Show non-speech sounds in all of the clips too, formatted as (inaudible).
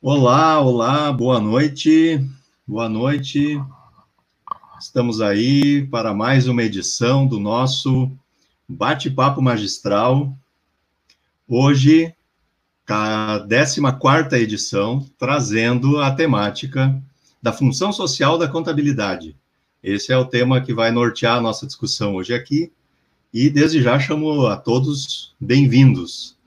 Olá, olá, boa noite, boa noite. Estamos aí para mais uma edição do nosso Bate-Papo Magistral. Hoje, a 14 edição, trazendo a temática da função social da contabilidade. Esse é o tema que vai nortear a nossa discussão hoje aqui. E desde já chamo a todos bem-vindos.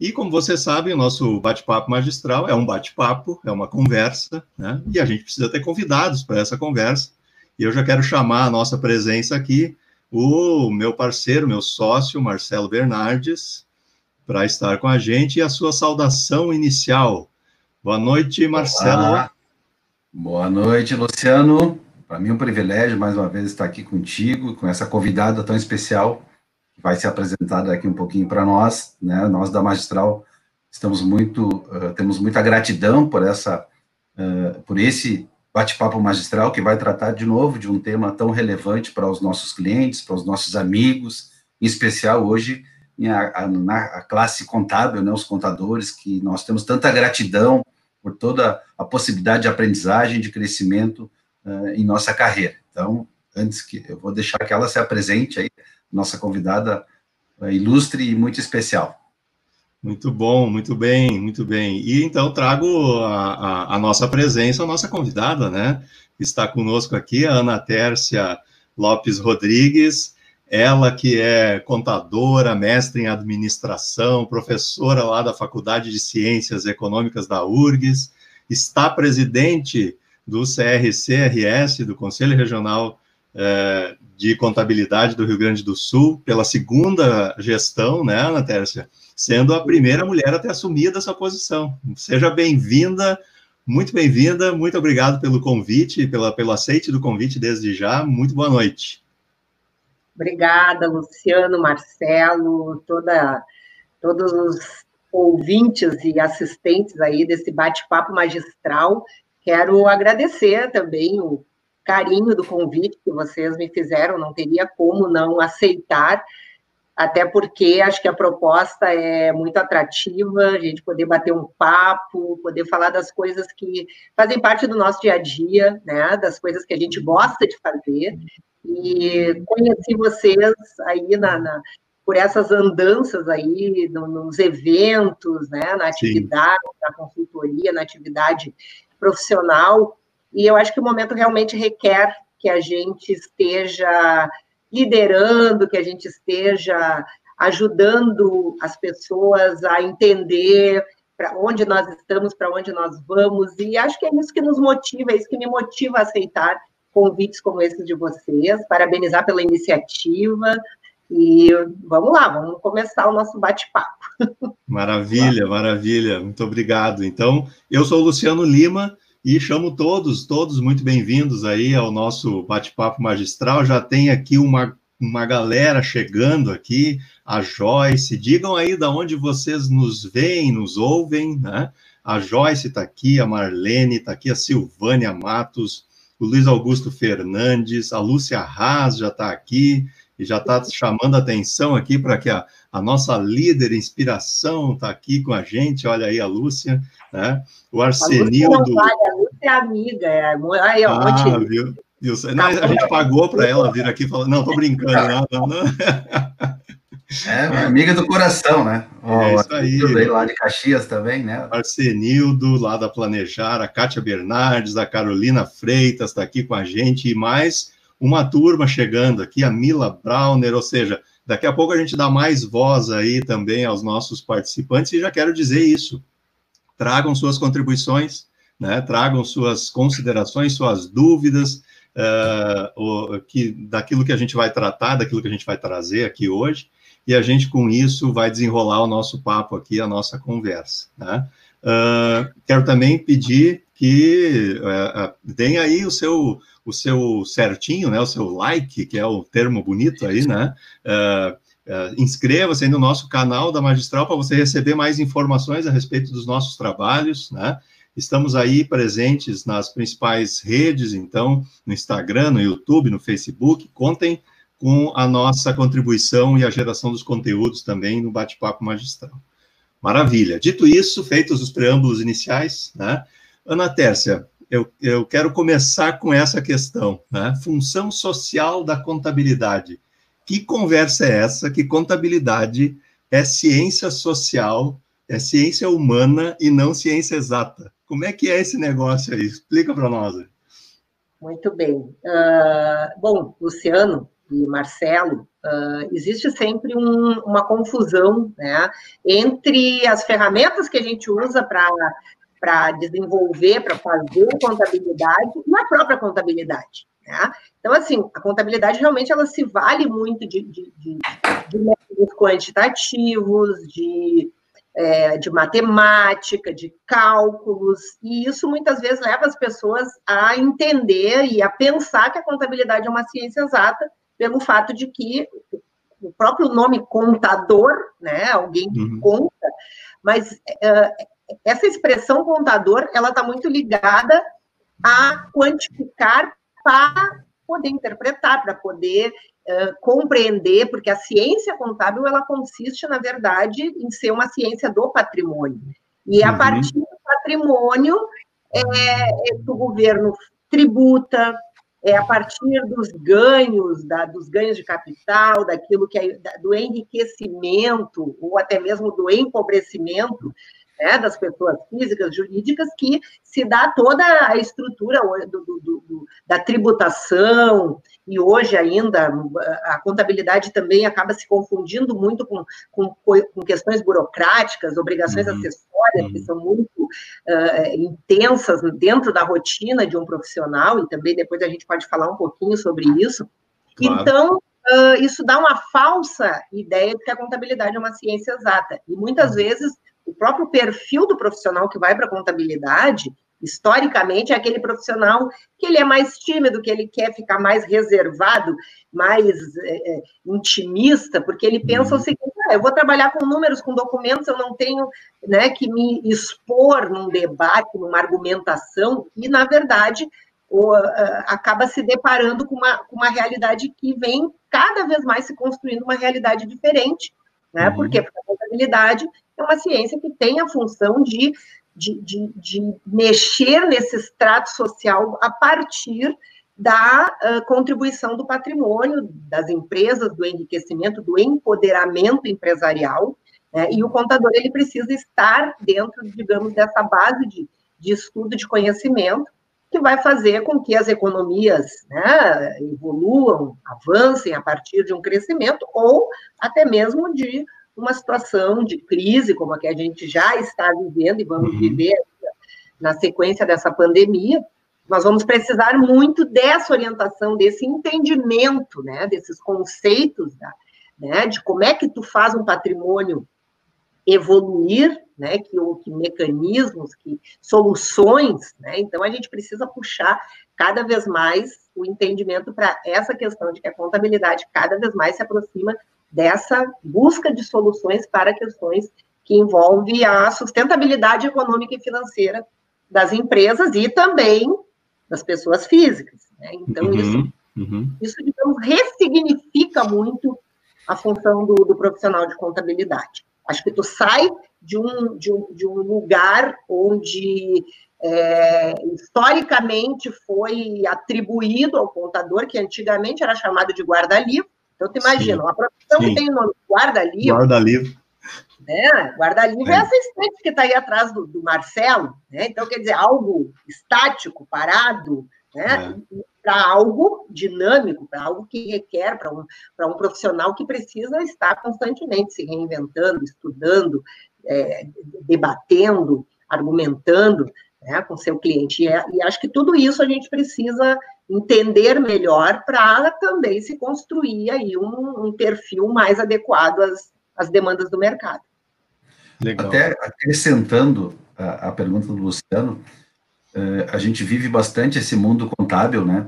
E como você sabe, o nosso bate-papo magistral é um bate-papo, é uma conversa, né? E a gente precisa ter convidados para essa conversa. E eu já quero chamar a nossa presença aqui, o meu parceiro, meu sócio, Marcelo Bernardes, para estar com a gente e a sua saudação inicial. Boa noite, Marcelo. Olá. Boa noite, Luciano. Para mim é um privilégio mais uma vez estar aqui contigo, com essa convidada tão especial vai ser apresentada aqui um pouquinho para nós, né? Nós da Magistral estamos muito, uh, temos muita gratidão por essa, uh, por esse bate-papo magistral que vai tratar de novo de um tema tão relevante para os nossos clientes, para os nossos amigos, em especial hoje a, a, na classe contábil, né? Os contadores que nós temos tanta gratidão por toda a possibilidade de aprendizagem, de crescimento uh, em nossa carreira. Então, antes que eu vou deixar que ela se apresente aí, nossa convidada é, ilustre e muito especial. Muito bom, muito bem, muito bem. E então trago a, a, a, nossa presença, a nossa convidada, né? Está conosco aqui a Ana Tércia Lopes Rodrigues, ela que é contadora, mestre em administração, professora lá da Faculdade de Ciências Econômicas da URGS, está presidente do CRCRS, do Conselho Regional é, de Contabilidade do Rio Grande do Sul, pela segunda gestão, né, Ana Tércia? Sendo a primeira mulher a ter assumido essa posição. Seja bem-vinda, muito bem-vinda, muito obrigado pelo convite, pela, pelo aceite do convite desde já. Muito boa noite. Obrigada, Luciano, Marcelo, toda, todos os ouvintes e assistentes aí desse bate-papo magistral. Quero agradecer também o carinho do convite que vocês me fizeram, não teria como não aceitar, até porque acho que a proposta é muito atrativa, a gente poder bater um papo, poder falar das coisas que fazem parte do nosso dia a dia, né, das coisas que a gente gosta de fazer, e conheci vocês aí na, na por essas andanças aí no, nos eventos, né, na atividade, Sim. na consultoria, na atividade profissional, e eu acho que o momento realmente requer que a gente esteja liderando, que a gente esteja ajudando as pessoas a entender para onde nós estamos, para onde nós vamos, e acho que é isso que nos motiva, é isso que me motiva a aceitar convites como esse de vocês, parabenizar pela iniciativa, e vamos lá, vamos começar o nosso bate-papo. (laughs) Maravilha, maravilha, muito obrigado. Então, eu sou o Luciano Lima, e chamo todos, todos muito bem-vindos aí ao nosso bate-papo magistral. Já tem aqui uma, uma galera chegando aqui, a Joyce. Digam aí de onde vocês nos veem, nos ouvem, né? A Joyce está aqui, a Marlene está aqui, a Silvânia Matos, o Luiz Augusto Fernandes, a Lúcia Haas já está aqui e já está chamando atenção aqui para que a, a nossa líder inspiração está aqui com a gente. Olha aí a Lúcia. Né? O Arsenildo. A Lúcia, vale, a Lúcia é amiga, é. Aí, ó, ah, viu? Não, a gente pagou para ela vir aqui falar. Não, tô brincando, não, não, não. É, amiga do coração, né? é isso aí. lá de Caxias também, né? Arsenildo, lá da Planejar, a Kátia Bernardes, a Carolina Freitas está aqui com a gente, e mais uma turma chegando aqui, a Mila Browner, ou seja, daqui a pouco a gente dá mais voz aí também aos nossos participantes, e já quero dizer isso tragam suas contribuições, né, tragam suas considerações, suas dúvidas, uh, o, que, daquilo que a gente vai tratar, daquilo que a gente vai trazer aqui hoje, e a gente, com isso, vai desenrolar o nosso papo aqui, a nossa conversa. Né? Uh, quero também pedir que uh, aí o seu, o seu certinho, né, o seu like, que é o termo bonito aí, né? Uh, Uh, Inscreva-se no nosso canal da Magistral para você receber mais informações a respeito dos nossos trabalhos, né? Estamos aí presentes nas principais redes, então, no Instagram, no YouTube, no Facebook. Contem com a nossa contribuição e a geração dos conteúdos também no Bate-Papo Magistral. Maravilha. Dito isso, feitos os preâmbulos iniciais, né? Ana Tércia, eu, eu quero começar com essa questão, né? Função social da contabilidade. Que conversa é essa? Que contabilidade é ciência social, é ciência humana e não ciência exata? Como é que é esse negócio aí? Explica para nós. Muito bem. Uh, bom, Luciano e Marcelo, uh, existe sempre um, uma confusão né, entre as ferramentas que a gente usa para desenvolver, para fazer contabilidade e a própria contabilidade. Né? Então, assim, a contabilidade realmente ela se vale muito de, de, de, de métodos quantitativos, de é, de matemática, de cálculos, e isso muitas vezes leva as pessoas a entender e a pensar que a contabilidade é uma ciência exata, pelo fato de que o próprio nome contador, né, alguém que uhum. conta, mas uh, essa expressão contador, ela está muito ligada a quantificar para poder interpretar, para poder compreender, porque a ciência contábil ela consiste, na verdade, em ser uma ciência do patrimônio. E a uhum. partir do patrimônio é, é que o governo tributa, é a partir dos ganhos, da, dos ganhos de capital, daquilo que é do enriquecimento, ou até mesmo do empobrecimento, né, das pessoas físicas, jurídicas, que se dá toda a estrutura do, do, do, da tributação, e hoje ainda a contabilidade também acaba se confundindo muito com, com, com questões burocráticas, obrigações uhum. acessórias, uhum. que são muito uh, intensas dentro da rotina de um profissional, e também depois a gente pode falar um pouquinho sobre isso. Claro. Então, uh, isso dá uma falsa ideia de que a contabilidade é uma ciência exata, e muitas uhum. vezes o próprio perfil do profissional que vai para a contabilidade, historicamente, é aquele profissional que ele é mais tímido, que ele quer ficar mais reservado, mais é, intimista, porque ele pensa uhum. o seguinte: ah, eu vou trabalhar com números, com documentos, eu não tenho né, que me expor num debate, numa argumentação, e, na verdade, o, uh, acaba se deparando com uma, com uma realidade que vem cada vez mais se construindo uma realidade diferente. Né? Uhum. Por quê? Porque a contabilidade é uma ciência que tem a função de, de, de, de mexer nesse extrato social a partir da uh, contribuição do patrimônio, das empresas, do enriquecimento, do empoderamento empresarial, né? e o contador ele precisa estar dentro, digamos, dessa base de, de estudo de conhecimento, que vai fazer com que as economias né, evoluam, avancem a partir de um crescimento, ou até mesmo de uma situação de crise, como a que a gente já está vivendo e vamos uhum. viver na sequência dessa pandemia, nós vamos precisar muito dessa orientação, desse entendimento, né, desses conceitos, da, né, de como é que tu faz um patrimônio evoluir, né, que, que mecanismos, que soluções, né, então a gente precisa puxar cada vez mais o entendimento para essa questão de que a contabilidade cada vez mais se aproxima dessa busca de soluções para questões que envolvem a sustentabilidade econômica e financeira das empresas e também das pessoas físicas. Né? Então, uhum, isso, uhum. isso, digamos, ressignifica muito a função do, do, profissional de contabilidade. Acho que tu sai de um, de um, de um lugar onde é, historicamente foi atribuído ao contador, que antigamente era chamado de guarda-livro, então, tu imagina, uma profissão Sim. que tem o nome guarda-livro. Guarda-livro. Né? Guarda-livro é. é. essa estante que está aí atrás do, do Marcelo. Né? Então, quer dizer, algo estático, parado, né? É. para algo dinâmico, para algo que requer, para um, um profissional que precisa estar constantemente se reinventando, estudando, é, debatendo, argumentando né, com seu cliente. E, é, e acho que tudo isso a gente precisa entender melhor para também se construir aí um, um, perfil mais adequado às, às demandas do mercado. Legal. Até acrescentando a, a pergunta do Luciano, uh, a gente vive bastante esse mundo contábil, né?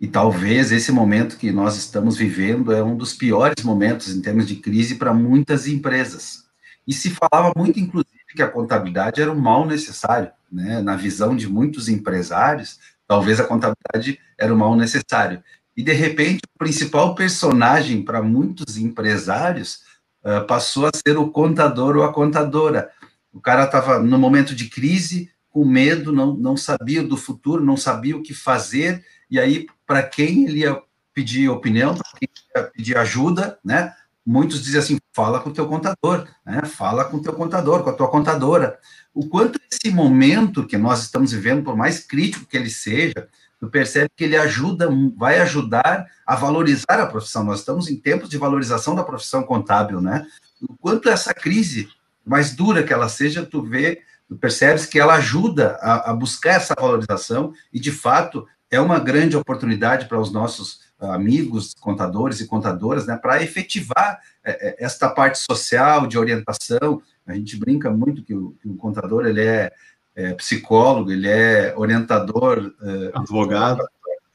E talvez esse momento que nós estamos vivendo é um dos piores momentos em termos de crise para muitas empresas. E se falava muito, inclusive, que a contabilidade era um mal necessário, né? Na visão de muitos empresários, Talvez a contabilidade era o mal necessário. E, de repente, o principal personagem para muitos empresários uh, passou a ser o contador ou a contadora. O cara estava no momento de crise, com medo, não, não sabia do futuro, não sabia o que fazer, e aí, para quem ele ia pedir opinião, para quem ia pedir ajuda, né? Muitos dizem assim: fala com o teu contador, né? fala com o teu contador, com a tua contadora. O quanto esse momento que nós estamos vivendo, por mais crítico que ele seja, tu percebe que ele ajuda, vai ajudar a valorizar a profissão. Nós estamos em tempos de valorização da profissão contábil, né? O quanto essa crise, mais dura que ela seja, tu vê, tu percebes que ela ajuda a, a buscar essa valorização e, de fato, é uma grande oportunidade para os nossos amigos, contadores e contadoras, né, para efetivar é, é, esta parte social de orientação. A gente brinca muito que o, que o contador ele é, é, psicólogo, ele é orientador, é, advogado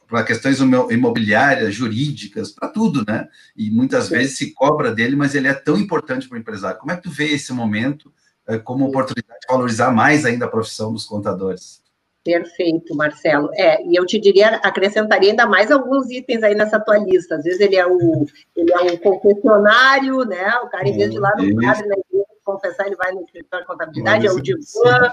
para questões imobiliárias, jurídicas, para tudo, né? E muitas Sim. vezes se cobra dele, mas ele é tão importante para o empresário. Como é que tu vê esse momento como oportunidade de valorizar mais ainda a profissão dos contadores? Perfeito, Marcelo. É, e eu te diria, acrescentaria ainda mais alguns itens aí nessa tua lista. Às vezes ele é o, ele é um confessionário, né? O cara, em vez de ir lá no padre, na igreja, confessar, ele vai no escritório de contabilidade, é o divã,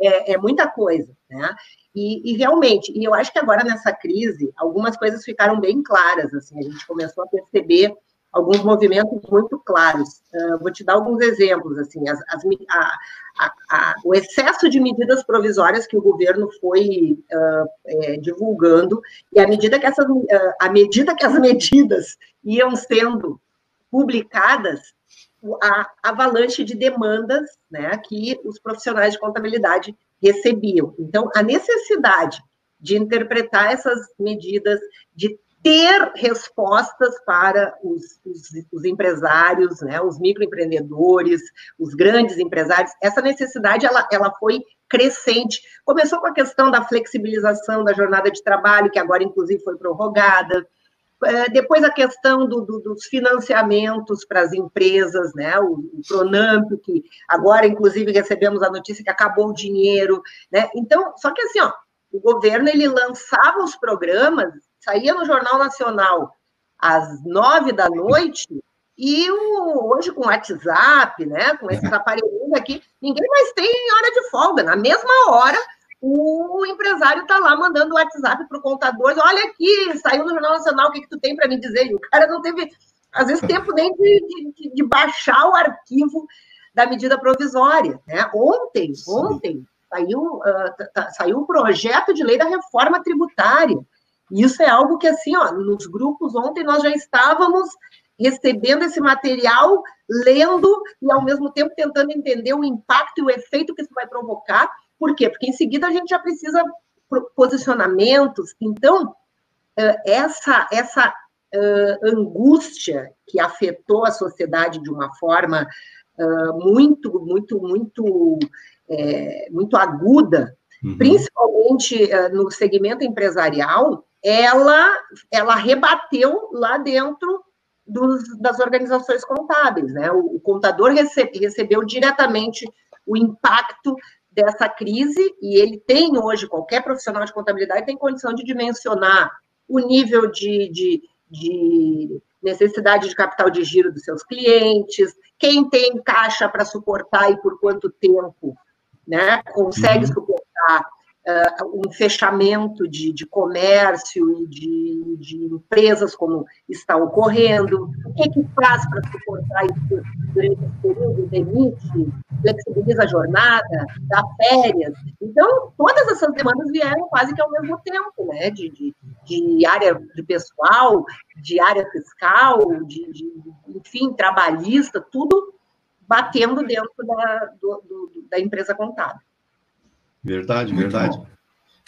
é, é, muita coisa, né? E, e, realmente, e eu acho que agora nessa crise, algumas coisas ficaram bem claras, assim, a gente começou a perceber alguns movimentos muito claros. Uh, vou te dar alguns exemplos, assim, as, as, a, a, a, o excesso de medidas provisórias que o governo foi uh, é, divulgando e à medida que essas, uh, à medida que as (laughs) medidas iam sendo publicadas, a avalanche de demandas, né, que os profissionais de contabilidade recebiam. Então, a necessidade de interpretar essas medidas, de ter respostas para os, os, os, empresários, né, os microempreendedores, os grandes empresários. Essa necessidade ela, ela foi crescente. Começou com a questão da flexibilização da jornada de trabalho, que agora, inclusive, foi prorrogada. É, depois a questão do, do, dos financiamentos para as empresas, né? O, o Pronamp, que agora, inclusive, recebemos a notícia que acabou o dinheiro, né? Então, só que assim, ó, o governo ele lançava os programas saía no Jornal Nacional às nove da noite, e o, hoje com o WhatsApp, né, com esses aparelhos aqui, ninguém mais tem hora de folga. Na mesma hora, o empresário está lá mandando o WhatsApp para o contador, olha aqui, saiu no Jornal Nacional, o que, que tu tem para me dizer? E o cara não teve, às vezes, tempo nem de, de, de baixar o arquivo da medida provisória. Né? Ontem, ontem, saiu, uh, saiu um projeto de lei da reforma tributária, isso é algo que, assim, ó, nos grupos ontem nós já estávamos recebendo esse material, lendo e, ao mesmo tempo, tentando entender o impacto e o efeito que isso vai provocar. Por quê? Porque, em seguida, a gente já precisa posicionamentos. Então, essa, essa angústia que afetou a sociedade de uma forma muito, muito, muito, é, muito aguda, uhum. principalmente no segmento empresarial, ela, ela rebateu lá dentro dos, das organizações contábeis. Né? O, o contador recebe, recebeu diretamente o impacto dessa crise e ele tem hoje, qualquer profissional de contabilidade tem condição de dimensionar o nível de, de, de necessidade de capital de giro dos seus clientes, quem tem caixa para suportar e por quanto tempo né, consegue uhum. suportar uh, um fechamento de, de comércio e de, de, empresas, como está ocorrendo, o que, que faz para suportar isso durante esse período, demite, flexibiliza a jornada, dá férias. Então, todas essas demandas vieram quase que ao mesmo tempo, né? De, de, de área de pessoal, de área fiscal, de, de enfim, trabalhista, tudo batendo dentro da, do, do, da empresa contábil. Verdade, Muito verdade.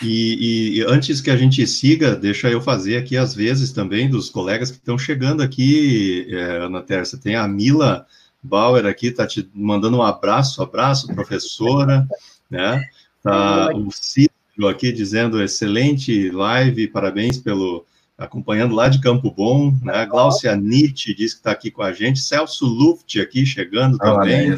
E, e, antes que a gente siga, deixa eu fazer aqui as vezes também dos colegas que estão chegando aqui, é, Ana Terça. Tem a Mila Bauer aqui, tá te mandando um abraço, abraço, professora, né? Tá o Cícero aqui dizendo excelente live, parabéns pelo acompanhando lá de Campo Bom, né? Glaucia Nietzsche diz que está aqui com a gente, Celso Luft aqui chegando também,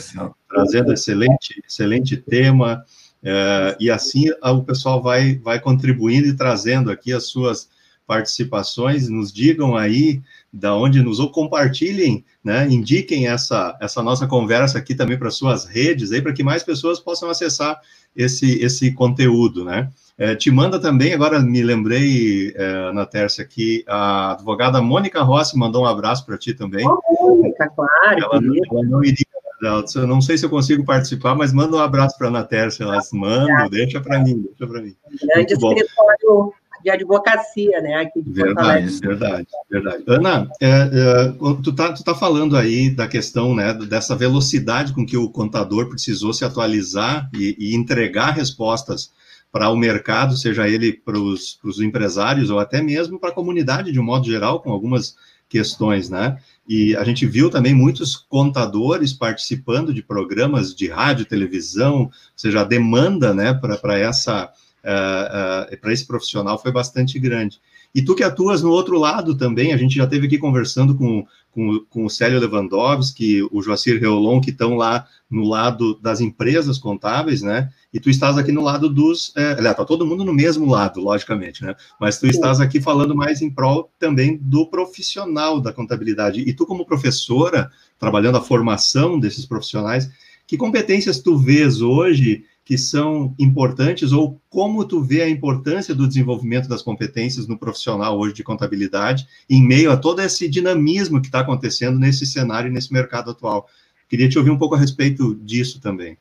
trazendo excelente, excelente tema. É, e assim o pessoal vai, vai contribuindo e trazendo aqui as suas participações, nos digam aí da onde nos ou compartilhem, né, indiquem essa, essa nossa conversa aqui também para suas redes aí para que mais pessoas possam acessar esse, esse conteúdo, né? É, te manda também, agora me lembrei, é, na Tércia, aqui, a advogada Mônica Rossi mandou um abraço para ti também. Mônica, claro. Ela, ela, não iria, eu não sei se eu consigo participar, mas manda um abraço para a Ana Tércia, elas mandam, deixa para mim, deixa para mim. Grande escritório de advocacia, né? Aqui de verdade, verdade, verdade. Ana, é, é, tu tá, tu tá falando aí da questão, né, dessa velocidade com que o contador precisou se atualizar e, e entregar respostas para o mercado, seja ele para os empresários ou até mesmo para a comunidade de um modo geral, com algumas questões, né? E a gente viu também muitos contadores participando de programas de rádio, televisão, ou seja, a demanda, né, para essa uh, uh, para esse profissional foi bastante grande. E tu que atuas no outro lado também, a gente já teve aqui conversando com, com, com o Célio Lewandowski, o Joacir Reolon, que estão lá no lado das empresas contábeis, né? E tu estás aqui no lado dos. É, aliás, tá todo mundo no mesmo lado, logicamente, né? Mas tu estás aqui falando mais em prol também do profissional da contabilidade. E tu, como professora, trabalhando a formação desses profissionais, que competências tu vês hoje que são importantes ou como tu vê a importância do desenvolvimento das competências no profissional hoje de contabilidade em meio a todo esse dinamismo que está acontecendo nesse cenário nesse mercado atual. Queria te ouvir um pouco a respeito disso também.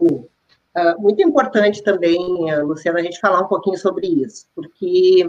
Uh, muito importante também, uh, Luciana, a gente falar um pouquinho sobre isso, porque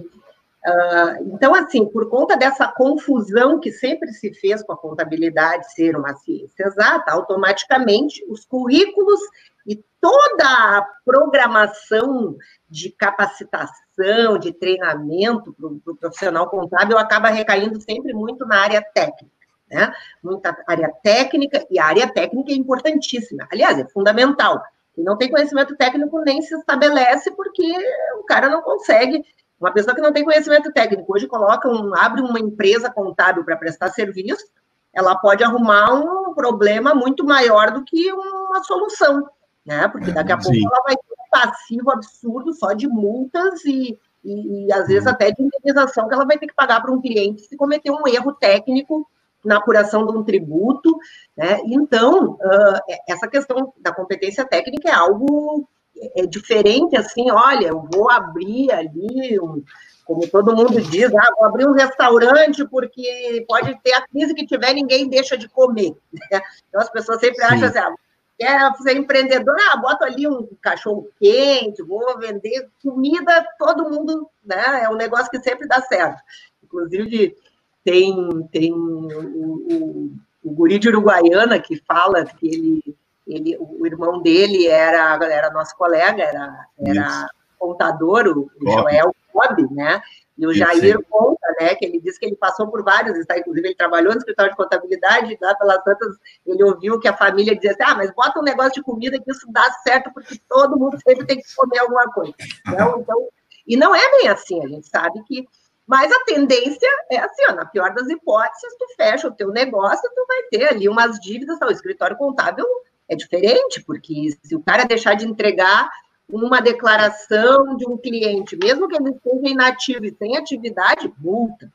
Uh, então, assim, por conta dessa confusão que sempre se fez com a contabilidade ser uma ciência exata, automaticamente os currículos e toda a programação de capacitação, de treinamento para o pro profissional contábil acaba recaindo sempre muito na área técnica. Né? Muita área técnica, e a área técnica é importantíssima. Aliás, é fundamental. Quem não tem conhecimento técnico nem se estabelece porque o cara não consegue uma pessoa que não tem conhecimento técnico, hoje coloca um, abre uma empresa contábil para prestar serviço, ela pode arrumar um problema muito maior do que uma solução, né? Porque daqui a Sim. pouco ela vai ter um passivo absurdo só de multas e, e, e às vezes uhum. até de indenização que ela vai ter que pagar para um cliente se cometer um erro técnico na apuração de um tributo, né? Então, uh, essa questão da competência técnica é algo é diferente assim, olha, eu vou abrir ali, um, como todo mundo diz, ah, vou abrir um restaurante porque pode ter a crise que tiver, ninguém deixa de comer. Né? Então as pessoas sempre Sim. acham assim, ah, quer ser empreendedor, ah, bota ali um cachorro quente, vou vender comida, todo mundo, né? É um negócio que sempre dá certo. Inclusive, tem, tem o, o, o guri de Uruguaiana que fala que ele ele, o irmão dele era, era nosso colega, era, era contador, o Joel Cobb, né? E o Jair Sim. conta, né, que ele disse que ele passou por vários, está, inclusive ele trabalhou no escritório de contabilidade, lá pelas tantas, ele ouviu que a família dizia assim, ah, mas bota um negócio de comida que isso dá certo, porque todo mundo sempre tem que comer alguma coisa. Então, então, e não é bem assim, a gente sabe que mas a tendência é assim, ó, na pior das hipóteses, tu fecha o teu negócio, tu vai ter ali umas dívidas, tá, o escritório contábil é diferente, porque se o cara deixar de entregar uma declaração de um cliente, mesmo que ele esteja inativo e sem atividade, multa.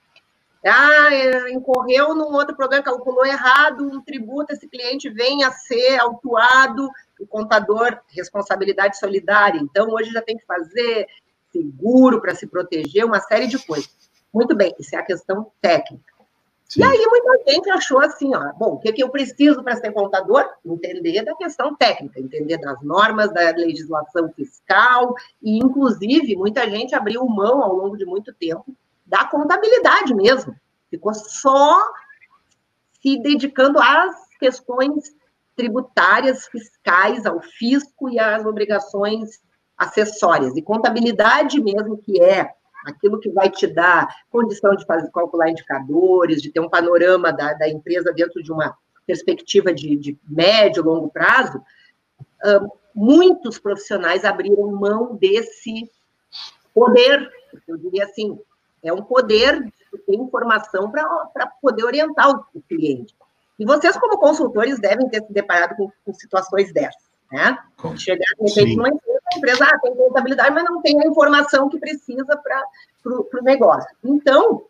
Ah, é, incorreu num outro problema, calculou errado um tributo, esse cliente vem a ser autuado, o contador, responsabilidade solidária. Então, hoje já tem que fazer seguro para se proteger, uma série de coisas. Muito bem, isso é a questão técnica. Sim. E aí muita gente achou assim, ó, bom, o que, que eu preciso para ser contador? Entender da questão técnica, entender das normas, da legislação fiscal, e inclusive muita gente abriu mão ao longo de muito tempo da contabilidade mesmo. Ficou só se dedicando às questões tributárias, fiscais, ao fisco e às obrigações acessórias. E contabilidade mesmo, que é aquilo que vai te dar condição de fazer, calcular indicadores, de ter um panorama da, da empresa dentro de uma perspectiva de, de médio, longo prazo, uh, muitos profissionais abriram mão desse poder, eu diria assim, é um poder de ter informação para poder orientar o, o, cliente. E vocês, como consultores, devem ter se deparado com, com situações dessas, né? Chegar, de repente, numa empresa empresa ah, tem contabilidade, mas não tem a informação que precisa para o negócio. Então, uh,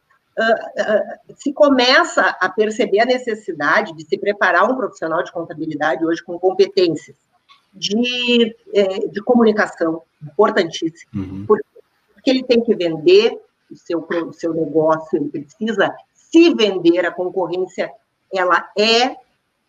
uh, se começa a perceber a necessidade de se preparar um profissional de contabilidade hoje com competências de, eh, de comunicação, importantíssimo, uhum. porque, porque ele tem que vender o seu, o seu negócio, ele precisa se vender, a concorrência ela é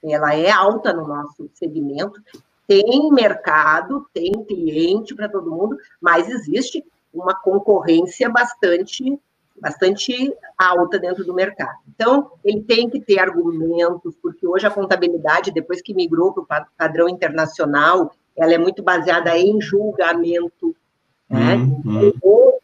ela é alta no nosso segmento, tem mercado, tem cliente para todo mundo, mas existe uma concorrência bastante bastante alta dentro do mercado. Então, ele tem que ter argumentos, porque hoje a contabilidade, depois que migrou para o padrão internacional, ela é muito baseada em julgamento, né? Uhum.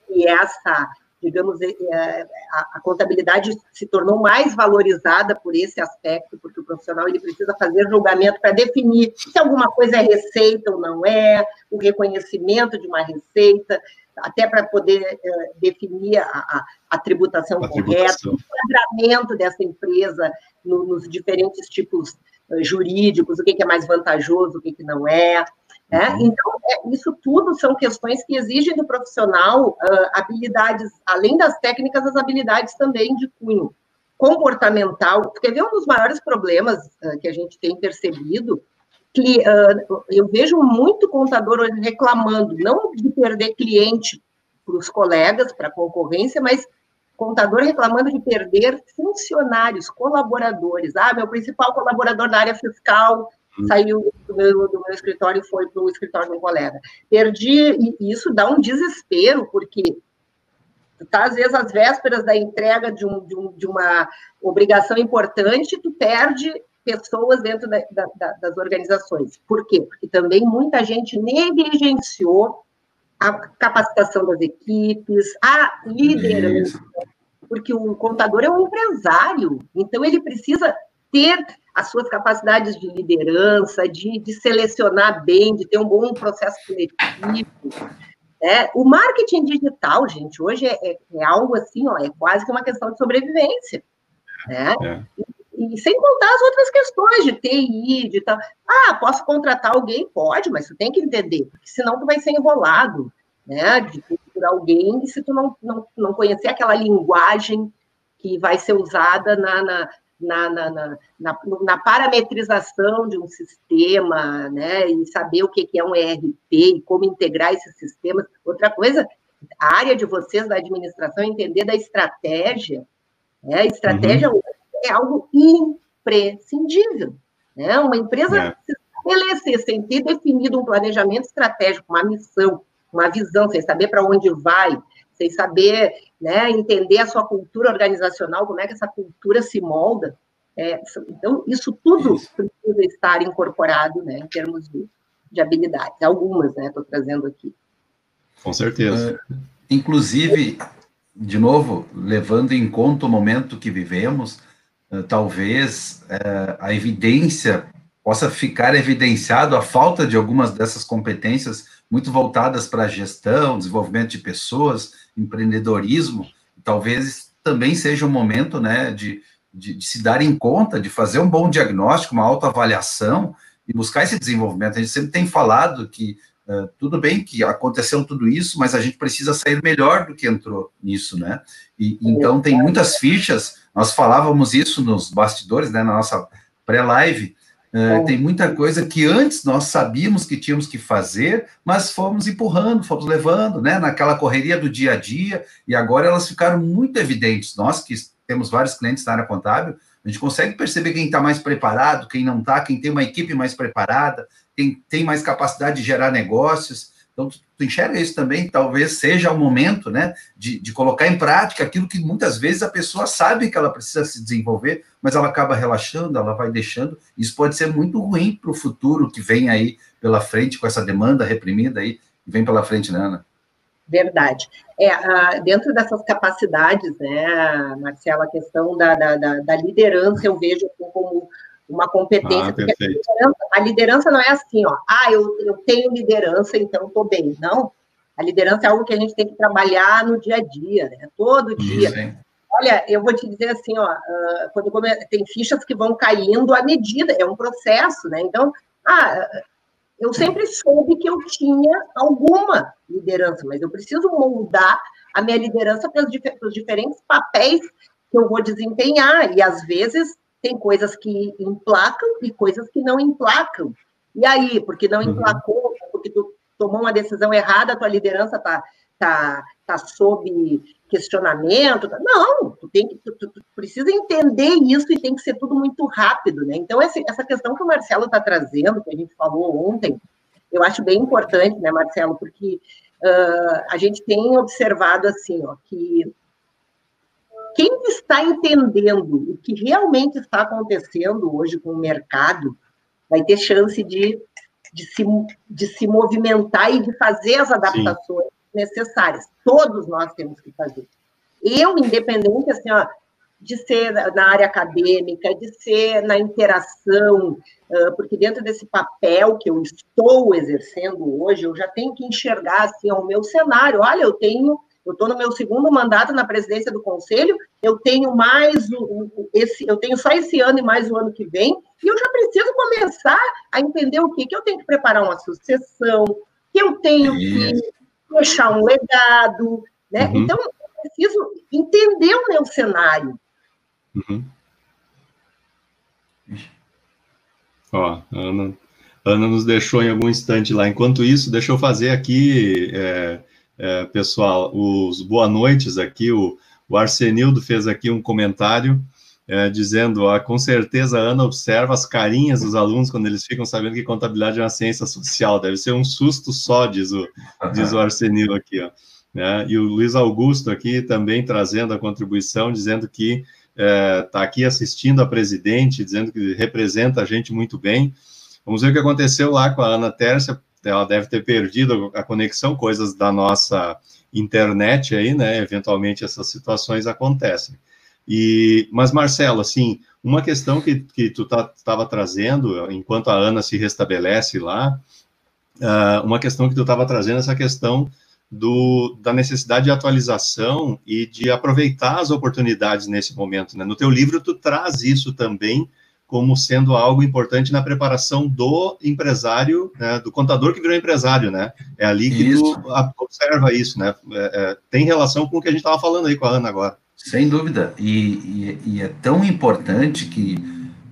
E essa digamos, é, é, a, a, contabilidade se tornou mais valorizada por esse aspecto, porque o profissional ele precisa fazer julgamento para definir se alguma coisa é receita ou não é, o reconhecimento de uma receita, até para poder uh, definir a, a, a tributação a correta, tributação. o enquadramento dessa empresa no, nos diferentes tipos uh, jurídicos, o que, que, é mais vantajoso, o que, que não é. Né? Uhum. Então, é, isso tudo são questões que exigem do profissional uh, habilidades, além das técnicas, as habilidades também de cunho comportamental, porque ver um dos maiores problemas uh, que a gente tem percebido, que uh, eu vejo muito contador reclamando, não de perder cliente para os colegas, para a concorrência, mas contador reclamando de perder funcionários, colaboradores. Ah, meu principal colaborador na área fiscal saiu do meu, do meu escritório e foi para o escritório de um colega. Perdi, e isso dá um desespero, porque tu tá, às vezes, às vésperas da entrega de, um, de, um, de uma obrigação importante, tu perde pessoas dentro da, da, das organizações. Por quê? Porque também muita gente negligenciou a capacitação das equipes, a liderança, porque o contador é um empresário, então ele precisa ter as suas capacidades de liderança, de, de selecionar bem, de ter um bom processo coletivo. Né? O marketing digital, gente, hoje é, é, é, algo assim, ó, é quase que uma questão de sobrevivência. Né? É. E, e, sem contar as outras questões de TI, de tal. Ah, posso contratar alguém? Pode, mas tu tem que entender, porque senão tu vai ser enrolado, né? De por alguém, se tu não, não, não conhecer aquela linguagem que vai ser usada na, na na, na, na, na, parametrização de um sistema, né, e saber o que é um ERP e como integrar esses sistemas. Outra coisa, a área de vocês da administração é entender da estratégia. Né, a estratégia uhum. é algo imprescindível. Né? Uma empresa é. se estabelecer sem ter definido um planejamento estratégico, uma missão, uma visão, sem saber para onde vai, sem saber né, entender a sua cultura organizacional, como é que essa cultura se molda. É, então, isso tudo isso. precisa estar incorporado né, em termos de, de habilidades. Algumas, né, estou trazendo aqui. Com certeza. Uh, inclusive, de novo, levando em conta o momento que vivemos, uh, talvez uh, a evidência possa ficar evidenciado a falta de algumas dessas competências muito voltadas para a gestão, desenvolvimento de pessoas, empreendedorismo, talvez também seja um momento né, de, de, de, se dar em conta, de fazer um bom diagnóstico, uma autoavaliação e buscar esse desenvolvimento. A gente sempre tem falado que uh, tudo bem que aconteceu tudo isso, mas a gente precisa sair melhor do que entrou nisso, né? E, então tem muitas fichas, nós falávamos isso nos bastidores, né, na nossa pré-live, Uh, tem muita coisa que antes nós sabíamos que tínhamos que fazer, mas fomos empurrando, fomos levando, né, naquela correria do dia a dia, e agora elas ficaram muito evidentes. Nós que temos vários clientes na área contábil, a gente consegue perceber quem está mais preparado, quem não está, quem tem uma equipe mais preparada, quem tem mais capacidade de gerar negócios. Então, tu, enxerga isso também, talvez seja o momento, né, de, de colocar em prática aquilo que muitas vezes a pessoa sabe que ela precisa se desenvolver, mas ela acaba relaxando, ela vai deixando. Isso pode ser muito ruim para o futuro que vem aí pela frente, com essa demanda reprimida aí, que vem pela frente, né, Ana? Verdade. É, dentro dessas capacidades, né, Marcela, a questão da, da, da liderança eu vejo como uma competência. Ah, porque a liderança, a liderança, não é assim, ó, ah, eu, eu tenho liderança, então estou bem. Não. A liderança é algo que a gente tem que trabalhar no dia a dia, né? Todo dia. Sim. Olha, eu vou te dizer assim, ó, uh, quando come... tem fichas que vão caindo à medida, é um processo, né? Então, ah, eu sempre soube que eu tinha alguma liderança, mas eu preciso moldar a minha liderança para os diferentes papéis que eu vou desempenhar. E às vezes tem coisas que emplacam e coisas que não emplacam. E aí, porque não uhum. emplacou, porque tu tomou uma decisão errada, a tua liderança está tá, tá sob questionamento. Não, tu, tem que, tu, tu, tu, precisa entender isso e tem que ser tudo muito rápido, né? Então, essa, essa questão que o Marcelo está trazendo, que a gente falou ontem, eu acho bem importante, né, Marcelo, porque uh, a gente tem observado assim, ó, que quem está entendendo o que realmente está acontecendo hoje com o mercado vai ter chance de, de, se, de se movimentar e de fazer as adaptações Sim. necessárias. Todos nós temos que fazer. Eu, independente, assim, ó, de ser na área acadêmica, de ser na interação, porque dentro desse papel que eu estou exercendo hoje, eu já tenho que enxergar assim, o meu cenário. Olha, eu tenho, eu estou no meu segundo mandato na presidência do conselho, eu tenho mais esse, eu tenho só esse ano e mais o ano que vem, e eu já preciso começar a entender o quê? Que eu tenho que preparar uma sucessão, que eu tenho que deixar um legado, né? Uhum. Então, eu preciso entender o meu cenário. Uhum. Ó, Ana, Ana nos deixou em algum instante lá. Enquanto isso, deixa eu fazer aqui, é, é, pessoal, os boa noites aqui. O, o Arsenildo fez aqui um comentário é, dizendo: ó, com certeza a Ana observa as carinhas dos alunos quando eles ficam sabendo que contabilidade é uma ciência social. Deve ser um susto só, diz o, diz o Arsenildo aqui. Ó. Né? E o Luiz Augusto aqui também trazendo a contribuição, dizendo que está é, tá aqui assistindo a presidente, dizendo que representa a gente muito bem. Vamos ver o que aconteceu lá com a Ana Tércia. Ela deve ter perdido a conexão, coisas da nossa internet aí, né? Eventualmente essas situações acontecem. E, mas, Marcelo, assim, uma questão que, que tu estava tá, trazendo, enquanto a Ana se restabelece lá, uh, uma questão que tu estava trazendo, essa questão do, da necessidade de atualização e de aproveitar as oportunidades nesse momento. Né? No teu livro, tu traz isso também como sendo algo importante na preparação do empresário, né? do contador que virou empresário, né? É ali que isso. tu observa isso, né? É, é, tem relação com o que a gente estava falando aí com a Ana agora. Sem dúvida. E, e, e, é tão importante que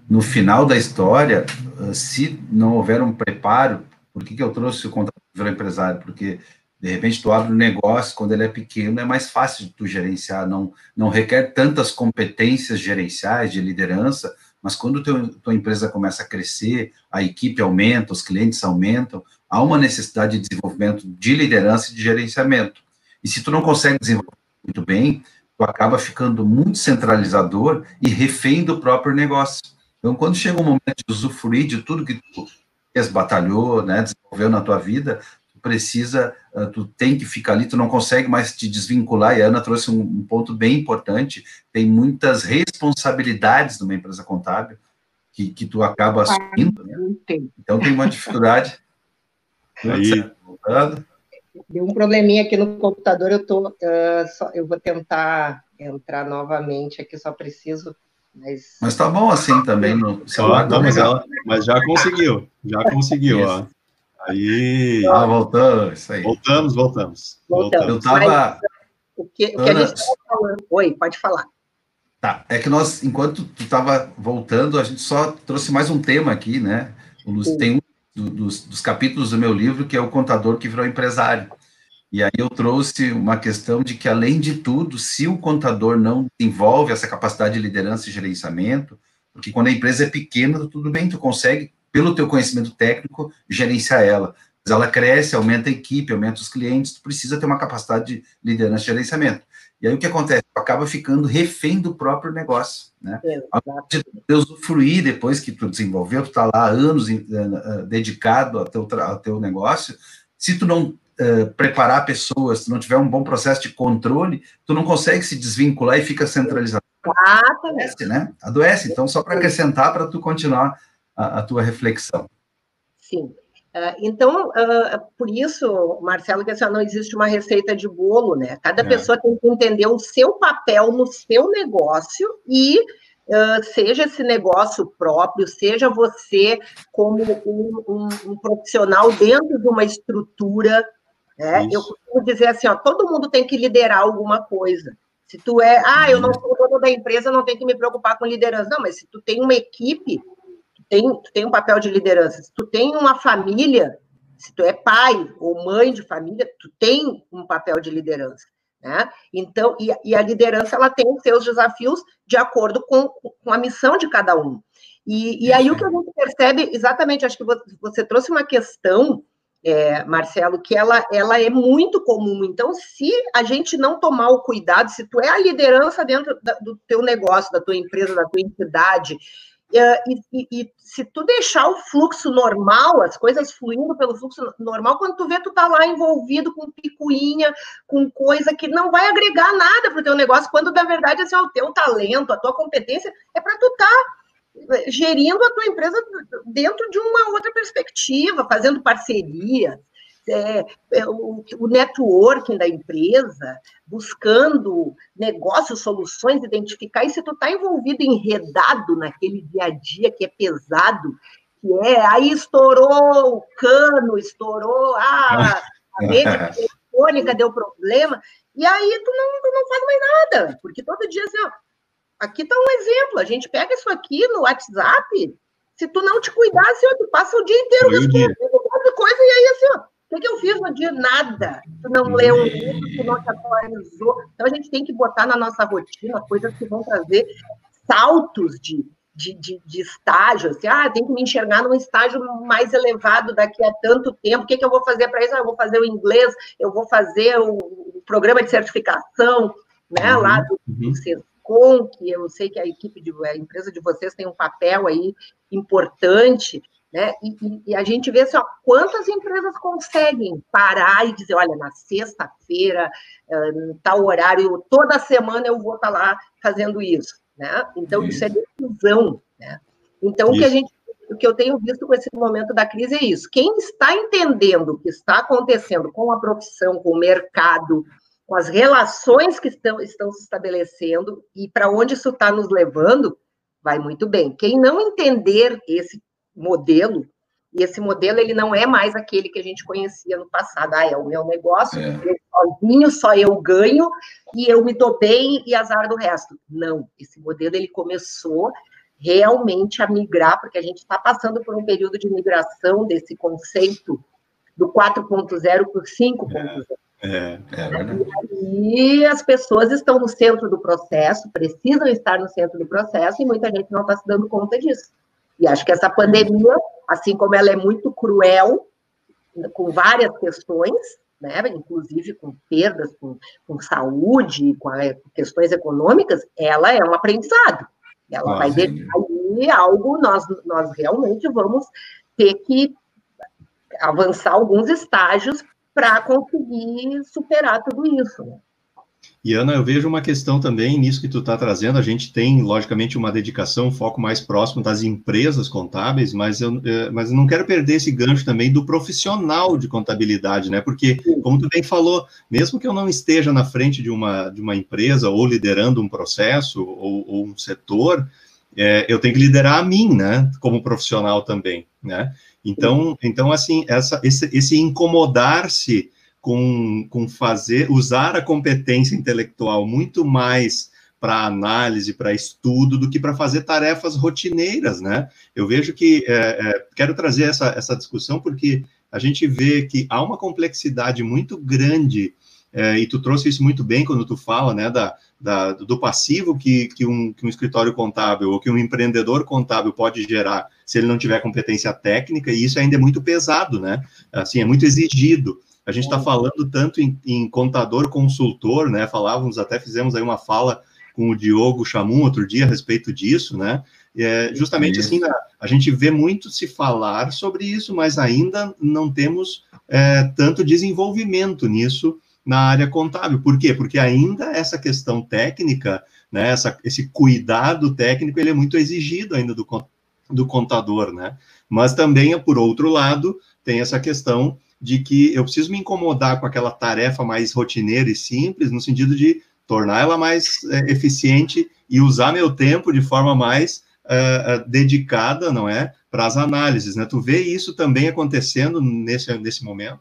no final da história, ah, se não houver um preparo, por que, que eu trouxe o contador que virou empresário? Porque de repente, tu abre um negócio, quando ele é pequeno, é mais fácil de tu gerenciar, não, não requer tantas competências gerenciais, de liderança, mas quando teu, tua empresa começa a crescer, a equipe aumenta, os clientes aumentam, há uma necessidade de desenvolvimento de liderança e de gerenciamento. E se tu não consegue desenvolver muito bem, tu acaba ficando muito centralizador e refém do próprio negócio. Então, quando chega o momento de usufruir de tudo que tu batalhou, né, desenvolveu na tua vida, precisa, uh, tu tem que ficar ali, tu não consegue mais te desvincular, e a Ana trouxe um, um ponto bem importante, tem muitas responsabilidades numa empresa contábil que, que tu acaba assumindo, né? então tem uma dificuldade. (laughs) Aí. Deu um probleminha aqui no computador, eu tô, uh, só, eu vou tentar entrar novamente aqui, só preciso mas... mas tá bom assim também no celular. Não, mas, ela, mas já conseguiu, já conseguiu, ó. Aí. Ah, voltamos, isso aí. Voltamos, voltamos. voltamos. Eu estava. O que, o que Ana... a gente estava falando. Oi, pode falar. Tá, é que nós, enquanto tu estava voltando, a gente só trouxe mais um tema aqui, né? Tem um dos, dos capítulos do meu livro que é o contador que virou empresário. E aí eu trouxe uma questão de que, além de tudo, se o contador não desenvolve essa capacidade de liderança e gerenciamento, porque quando a empresa é pequena, tudo bem, tu consegue pelo teu conhecimento técnico, gerenciar ela. Mas ela cresce, aumenta a equipe, aumenta os clientes, tu precisa ter uma capacidade de liderança e gerenciamento. E aí o que acontece? Tu acaba ficando refém do próprio negócio, né? de usufruir depois que tu desenvolveu, tu está lá anos uh, dedicado ao teu, ao teu negócio, se tu não uh, preparar pessoas, se não tiver um bom processo de controle, tu não consegue se desvincular e fica centralizado. Adoece, né? Adoece. Então, só para acrescentar, para tu continuar a, a tua reflexão. Sim. Uh, então, uh, por isso, Marcelo, que não existe uma receita de bolo, né? Cada é. pessoa tem que entender o seu papel no seu negócio e uh, seja esse negócio próprio, seja você como um, um, um profissional dentro de uma estrutura. Né? Eu costumo dizer assim, ó, todo mundo tem que liderar alguma coisa. Se tu é, ah, eu não sou dono da empresa, não tenho que me preocupar com liderança. Não, mas se tu tem uma equipe, tem, tu tem um papel de liderança. Se tu tem uma família, se tu é pai ou mãe de família, tu tem um papel de liderança. Né? Então, e, e, a liderança ela tem os seus desafios de acordo com, com a missão de cada um. E, e aí o que a gente percebe, exatamente, acho que você, trouxe uma questão, é, Marcelo, que ela, ela é muito comum. Então, se a gente não tomar o cuidado, se tu é a liderança dentro da, do teu negócio, da tua empresa, da tua entidade, e, e, e, se tu deixar o fluxo normal, as coisas fluindo pelo fluxo normal, quando tu vê, tu tá lá envolvido com picuinha, com coisa que não vai agregar nada para o teu negócio, quando na verdade assim, o teu talento, a tua competência é para tu tá gerindo a tua empresa dentro de uma outra perspectiva, fazendo parceria, é, é, o, o networking da empresa, buscando negócios, soluções, identificar, e se tu está envolvido, enredado naquele dia a dia que é pesado, que é, aí estourou o cano, estourou ah, a rede telefônica, deu problema, e aí tu não, tu não faz mais nada, porque todo dia assim, ó, aqui está um exemplo, a gente pega isso aqui no WhatsApp, se tu não te cuidar, assim, ó, tu passa o dia inteiro respondendo um coisa, e aí assim, ó, o que, que eu fiz no dia? Nada. Tu não leu um livro, tu não te atualizou. Então, a gente tem que botar na nossa rotina coisas que vão trazer saltos de, de, de, de estágio. Assim, ah, tem que me enxergar num estágio mais elevado daqui a tanto tempo. O que, que eu vou fazer para isso? Ah, eu vou fazer o inglês, eu vou fazer o, o programa de certificação, né, uhum. lá do, do uhum. que eu sei que a equipe de a empresa de vocês tem um papel aí importante. Né? E, e, a gente vê assim, ó, quantas empresas conseguem parar e dizer, olha, na sexta-feira, uh, tal horário, toda semana eu vou estar tá lá fazendo isso. Né? Então, isso, isso é decisão. Né? Então, isso. o que a gente o que eu tenho visto com esse momento da crise é isso. Quem está entendendo o que está acontecendo com a profissão, com o mercado, com as relações que estão, estão se estabelecendo e para onde isso está nos levando, vai muito bem. Quem não entender esse modelo, e esse modelo ele não é mais aquele que a gente conhecia no passado. Ah, é o meu negócio, é. eu sozinho, só eu ganho e eu me dou bem e azar do resto. Não, esse modelo ele começou realmente a migrar, porque a gente está passando por um período de migração desse conceito do 4.0 para o 5.0. É, é verdade. E as pessoas estão no centro do processo, precisam estar no centro do processo, e muita gente não está se dando conta disso. E acho que essa pandemia, assim como ela é muito cruel, com várias questões, né, inclusive com perdas, com, com saúde, com a, questões econômicas, ela é um aprendizado. Ela ah, vai deixar aí algo, nós, nós realmente vamos ter que avançar alguns estágios para conseguir superar tudo isso. Né? E Ana, eu vejo uma questão também nisso que tu está trazendo. A gente tem, logicamente, uma dedicação, um foco mais próximo das empresas contábeis, mas eu, eh, mas eu não quero perder esse gancho também do profissional de contabilidade, né? Porque, como tu bem falou, mesmo que eu não esteja na frente de uma, de uma empresa ou liderando um processo ou, ou um setor, é, eu tenho que liderar a mim, né? Como profissional também, né? Então, então assim, essa, esse, esse incomodar-se com, com fazer, usar a competência intelectual muito mais para análise, para estudo, do que para fazer tarefas rotineiras, né? Eu vejo que é, é, quero trazer essa, essa discussão porque a gente vê que há uma complexidade muito grande é, e tu trouxe isso muito bem quando tu fala, né, da, da do passivo que, que, um, que um escritório contábil ou que um empreendedor contábil pode gerar se ele não tiver competência técnica, e isso ainda é muito pesado, né? Assim, é muito exigido. A gente está falando tanto em, em, contador consultor, né? Falávamos, até fizemos aí uma fala com o Diogo Chamum outro dia a respeito disso, né? É, justamente assim, a, a gente vê muito se falar sobre isso, mas ainda não temos é, tanto desenvolvimento nisso na área contábil. Por quê? Porque ainda essa questão técnica, né, essa, esse cuidado técnico, ele é muito exigido ainda do, do contador, né? Mas também, por outro lado, tem essa questão de que eu preciso me incomodar com aquela tarefa mais rotineira e simples, no sentido de tornar ela mais é, eficiente e usar meu tempo de forma mais uh, dedicada, não é, para as análises, né? Tu vê isso também acontecendo nesse, nesse momento?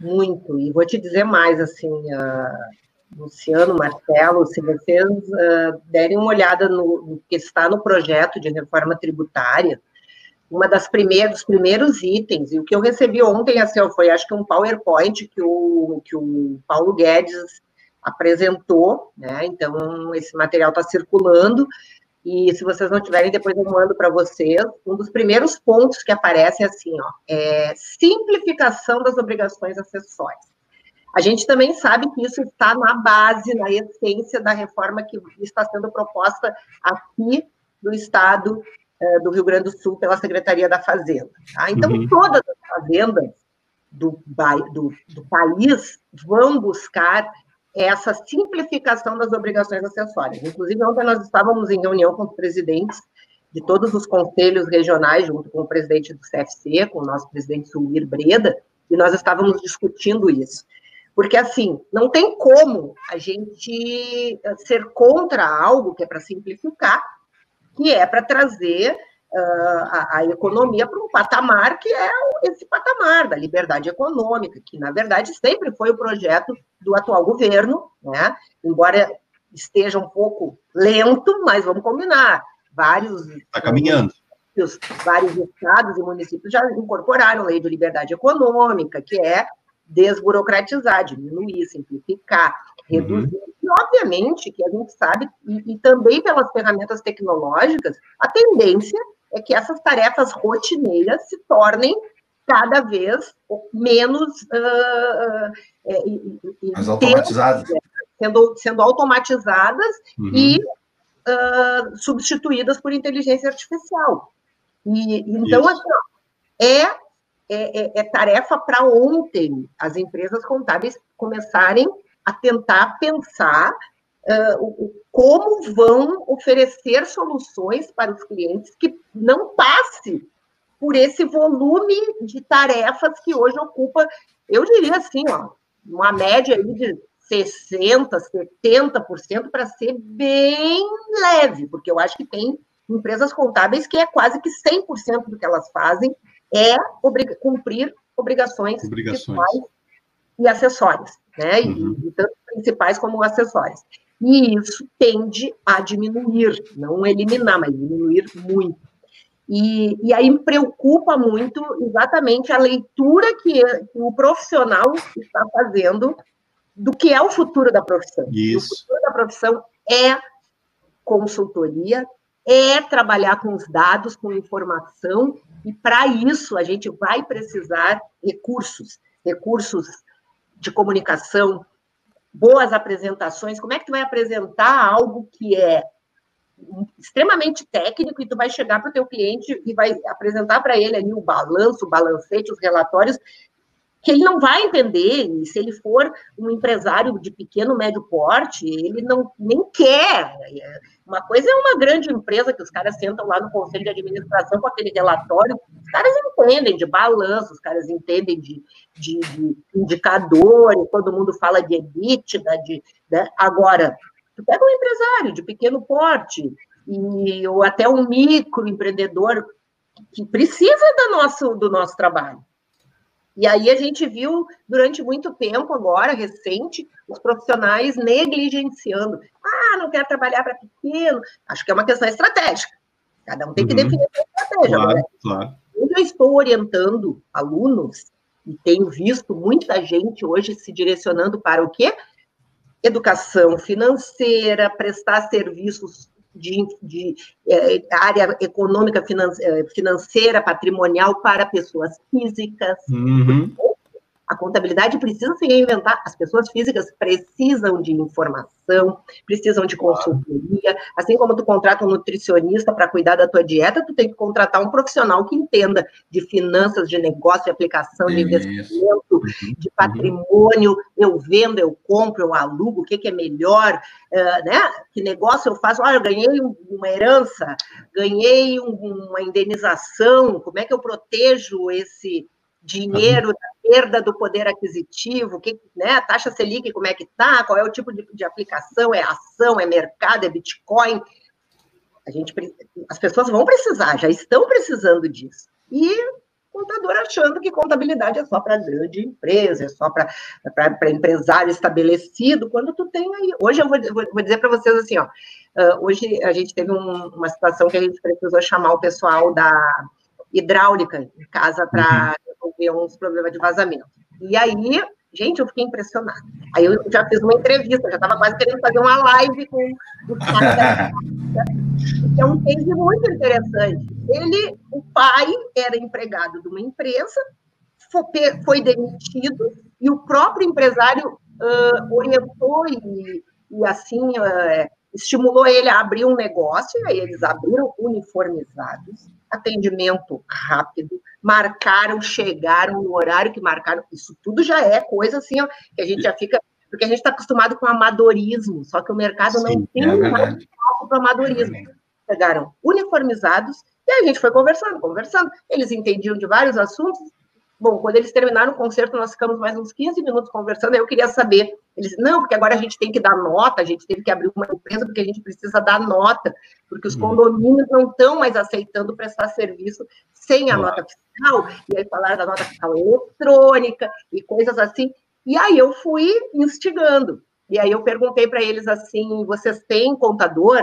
Muito, e vou te dizer mais, assim, uh, Luciano, Marcelo, se vocês uh, derem uma olhada no, no, que está no projeto de reforma tributária, uma das primeiras, dos primeiros itens, e o que eu recebi ontem, assim, foi acho que um PowerPoint que o, que o Paulo Guedes apresentou, né? Então, esse material está circulando, e se vocês não tiverem, depois eu mando para vocês. Um dos primeiros pontos que aparece é assim, ó, é simplificação das obrigações acessórias. A gente também sabe que isso está na base, na essência da reforma que está sendo proposta aqui no Estado uh, do Rio Grande do Sul pela Secretaria da Fazenda. Tá? Então, uhum. todas as fazendas do, do, do país vão buscar essa simplificação das obrigações acessórias. Inclusive, ontem nós estávamos em reunião com os presidentes de todos os conselhos regionais, junto com o presidente do CFC, com o nosso presidente Sulmir Breda, e nós estávamos discutindo isso. Porque, assim, não tem como a gente ser contra algo que é para simplificar, que é para trazer a, a, economia para um patamar que é esse patamar da liberdade econômica, que, na verdade, sempre foi o projeto do atual governo, né? embora esteja um pouco lento, mas vamos combinar. Vários. Está caminhando. Vários estados e municípios já incorporaram a lei de liberdade econômica, que é desburocratizar, diminuir, simplificar, uhum. reduzir. Uhum. E, obviamente, que a gente sabe, e, e também pelas ferramentas tecnológicas, a tendência é que essas tarefas rotineiras se tornem cada vez menos uh, mais automatizadas, sendo, sendo automatizadas uhum. e uh, substituídas por inteligência artificial. E, então, assim, é, é, é, é tarefa para ontem as empresas contábeis começarem a tentar pensar uh, como vão oferecer soluções para os clientes que não passe por esse volume de tarefas que hoje ocupa, eu diria assim, ó, uma média de 60%, 70% para ser bem leve, porque eu acho que tem empresas contábeis que é quase que 100% do que elas fazem é cumprir obrigações, obrigações. e acessórios, né? Uhum. E, e tanto principais como acessórios. E isso tende a diminuir, não eliminar, mas diminuir muito. E, e aí me preocupa muito exatamente a leitura que, que o profissional está fazendo do que é o futuro da profissão. Isso. O futuro da profissão é consultoria, é trabalhar com os dados, com informação, e para isso a gente vai precisar recursos, recursos de comunicação, boas apresentações, como é que tu vai apresentar algo que é extremamente técnico e tu vai chegar para o teu cliente e vai apresentar para ele ali o balanço, o balancete, os relatórios que ele não vai entender, e se ele for um empresário de pequeno, médio porte, ele não nem quer. Uma coisa é uma grande empresa que os caras sentam lá no conselho de administração com aquele relatório, os caras entendem de balanço, os caras entendem de, de, de indicadores, todo mundo fala de EBITDA, de, né? agora, tu pega um empresário de pequeno porte, e, ou até um microempreendedor que precisa do nosso, do nosso trabalho. E aí a gente viu durante muito tempo, agora, recente, os profissionais negligenciando. Ah, não quero trabalhar para pequeno. Acho que é uma questão estratégica. Cada um tem que uhum. definir a estratégia. Claro, né? claro. Eu estou orientando alunos, e tenho visto muita gente hoje se direcionando para o quê? Educação financeira, prestar serviços de, de é, área econômica é, financeira, patrimonial para pessoas físicas. Uhum. A contabilidade precisa se reinventar, as pessoas físicas precisam de informação, precisam de consultoria, assim como tu contrata um nutricionista para cuidar da tua dieta, tu tem que contratar um profissional que entenda de finanças, de negócio, de aplicação, de investimento, uhum. de patrimônio, eu vendo, eu compro, eu alugo, o que, que é melhor, uh, né? Que negócio eu faço? Olha, eu ganhei uma herança, ganhei um, uma indenização, como é que eu protejo esse dinheiro perda do poder aquisitivo, que, né, a taxa Selic, como é que está, qual é o tipo de, de aplicação, é ação, é mercado, é Bitcoin. A gente, as pessoas vão precisar, já estão precisando disso. E contador achando que contabilidade é só para grande empresa, é só para empresário estabelecido, quando tu tem aí. Hoje eu vou, vou dizer para vocês assim, ó, uh, hoje a gente teve um, uma situação que a gente precisou chamar o pessoal da hidráulica em casa para uhum. resolver uns problemas de vazamento. E aí Gente, eu fiquei impressionada. Aí eu já fiz uma entrevista, já estava quase querendo fazer uma live com o cara (laughs) É um case muito interessante. Ele, o pai, era empregado de uma empresa, foi demitido, e o próprio empresário uh, orientou e, e assim, uh, estimulou ele a abrir um negócio, e aí eles abriram uniformizados, atendimento rápido, marcaram, chegaram no horário que marcaram. Isso tudo já é coisa assim, ó, que a gente já fica. Porque a gente está acostumado com amadorismo, só que o mercado Sim, não tem é nada para amadorismo. Chegaram uniformizados, e a gente foi conversando, conversando. Eles entendiam de vários assuntos, Bom, quando eles terminaram o concerto, nós ficamos mais uns 15 minutos conversando, aí eu queria saber. Eles, não, porque agora a gente tem que dar nota, a gente teve que abrir uma empresa porque a gente precisa dar nota, porque os hum. condomínios não estão mais aceitando prestar serviço sem a nota fiscal, e aí falaram da nota fiscal eletrônica e coisas assim. E aí eu fui instigando. E aí eu perguntei para eles assim: vocês têm contador?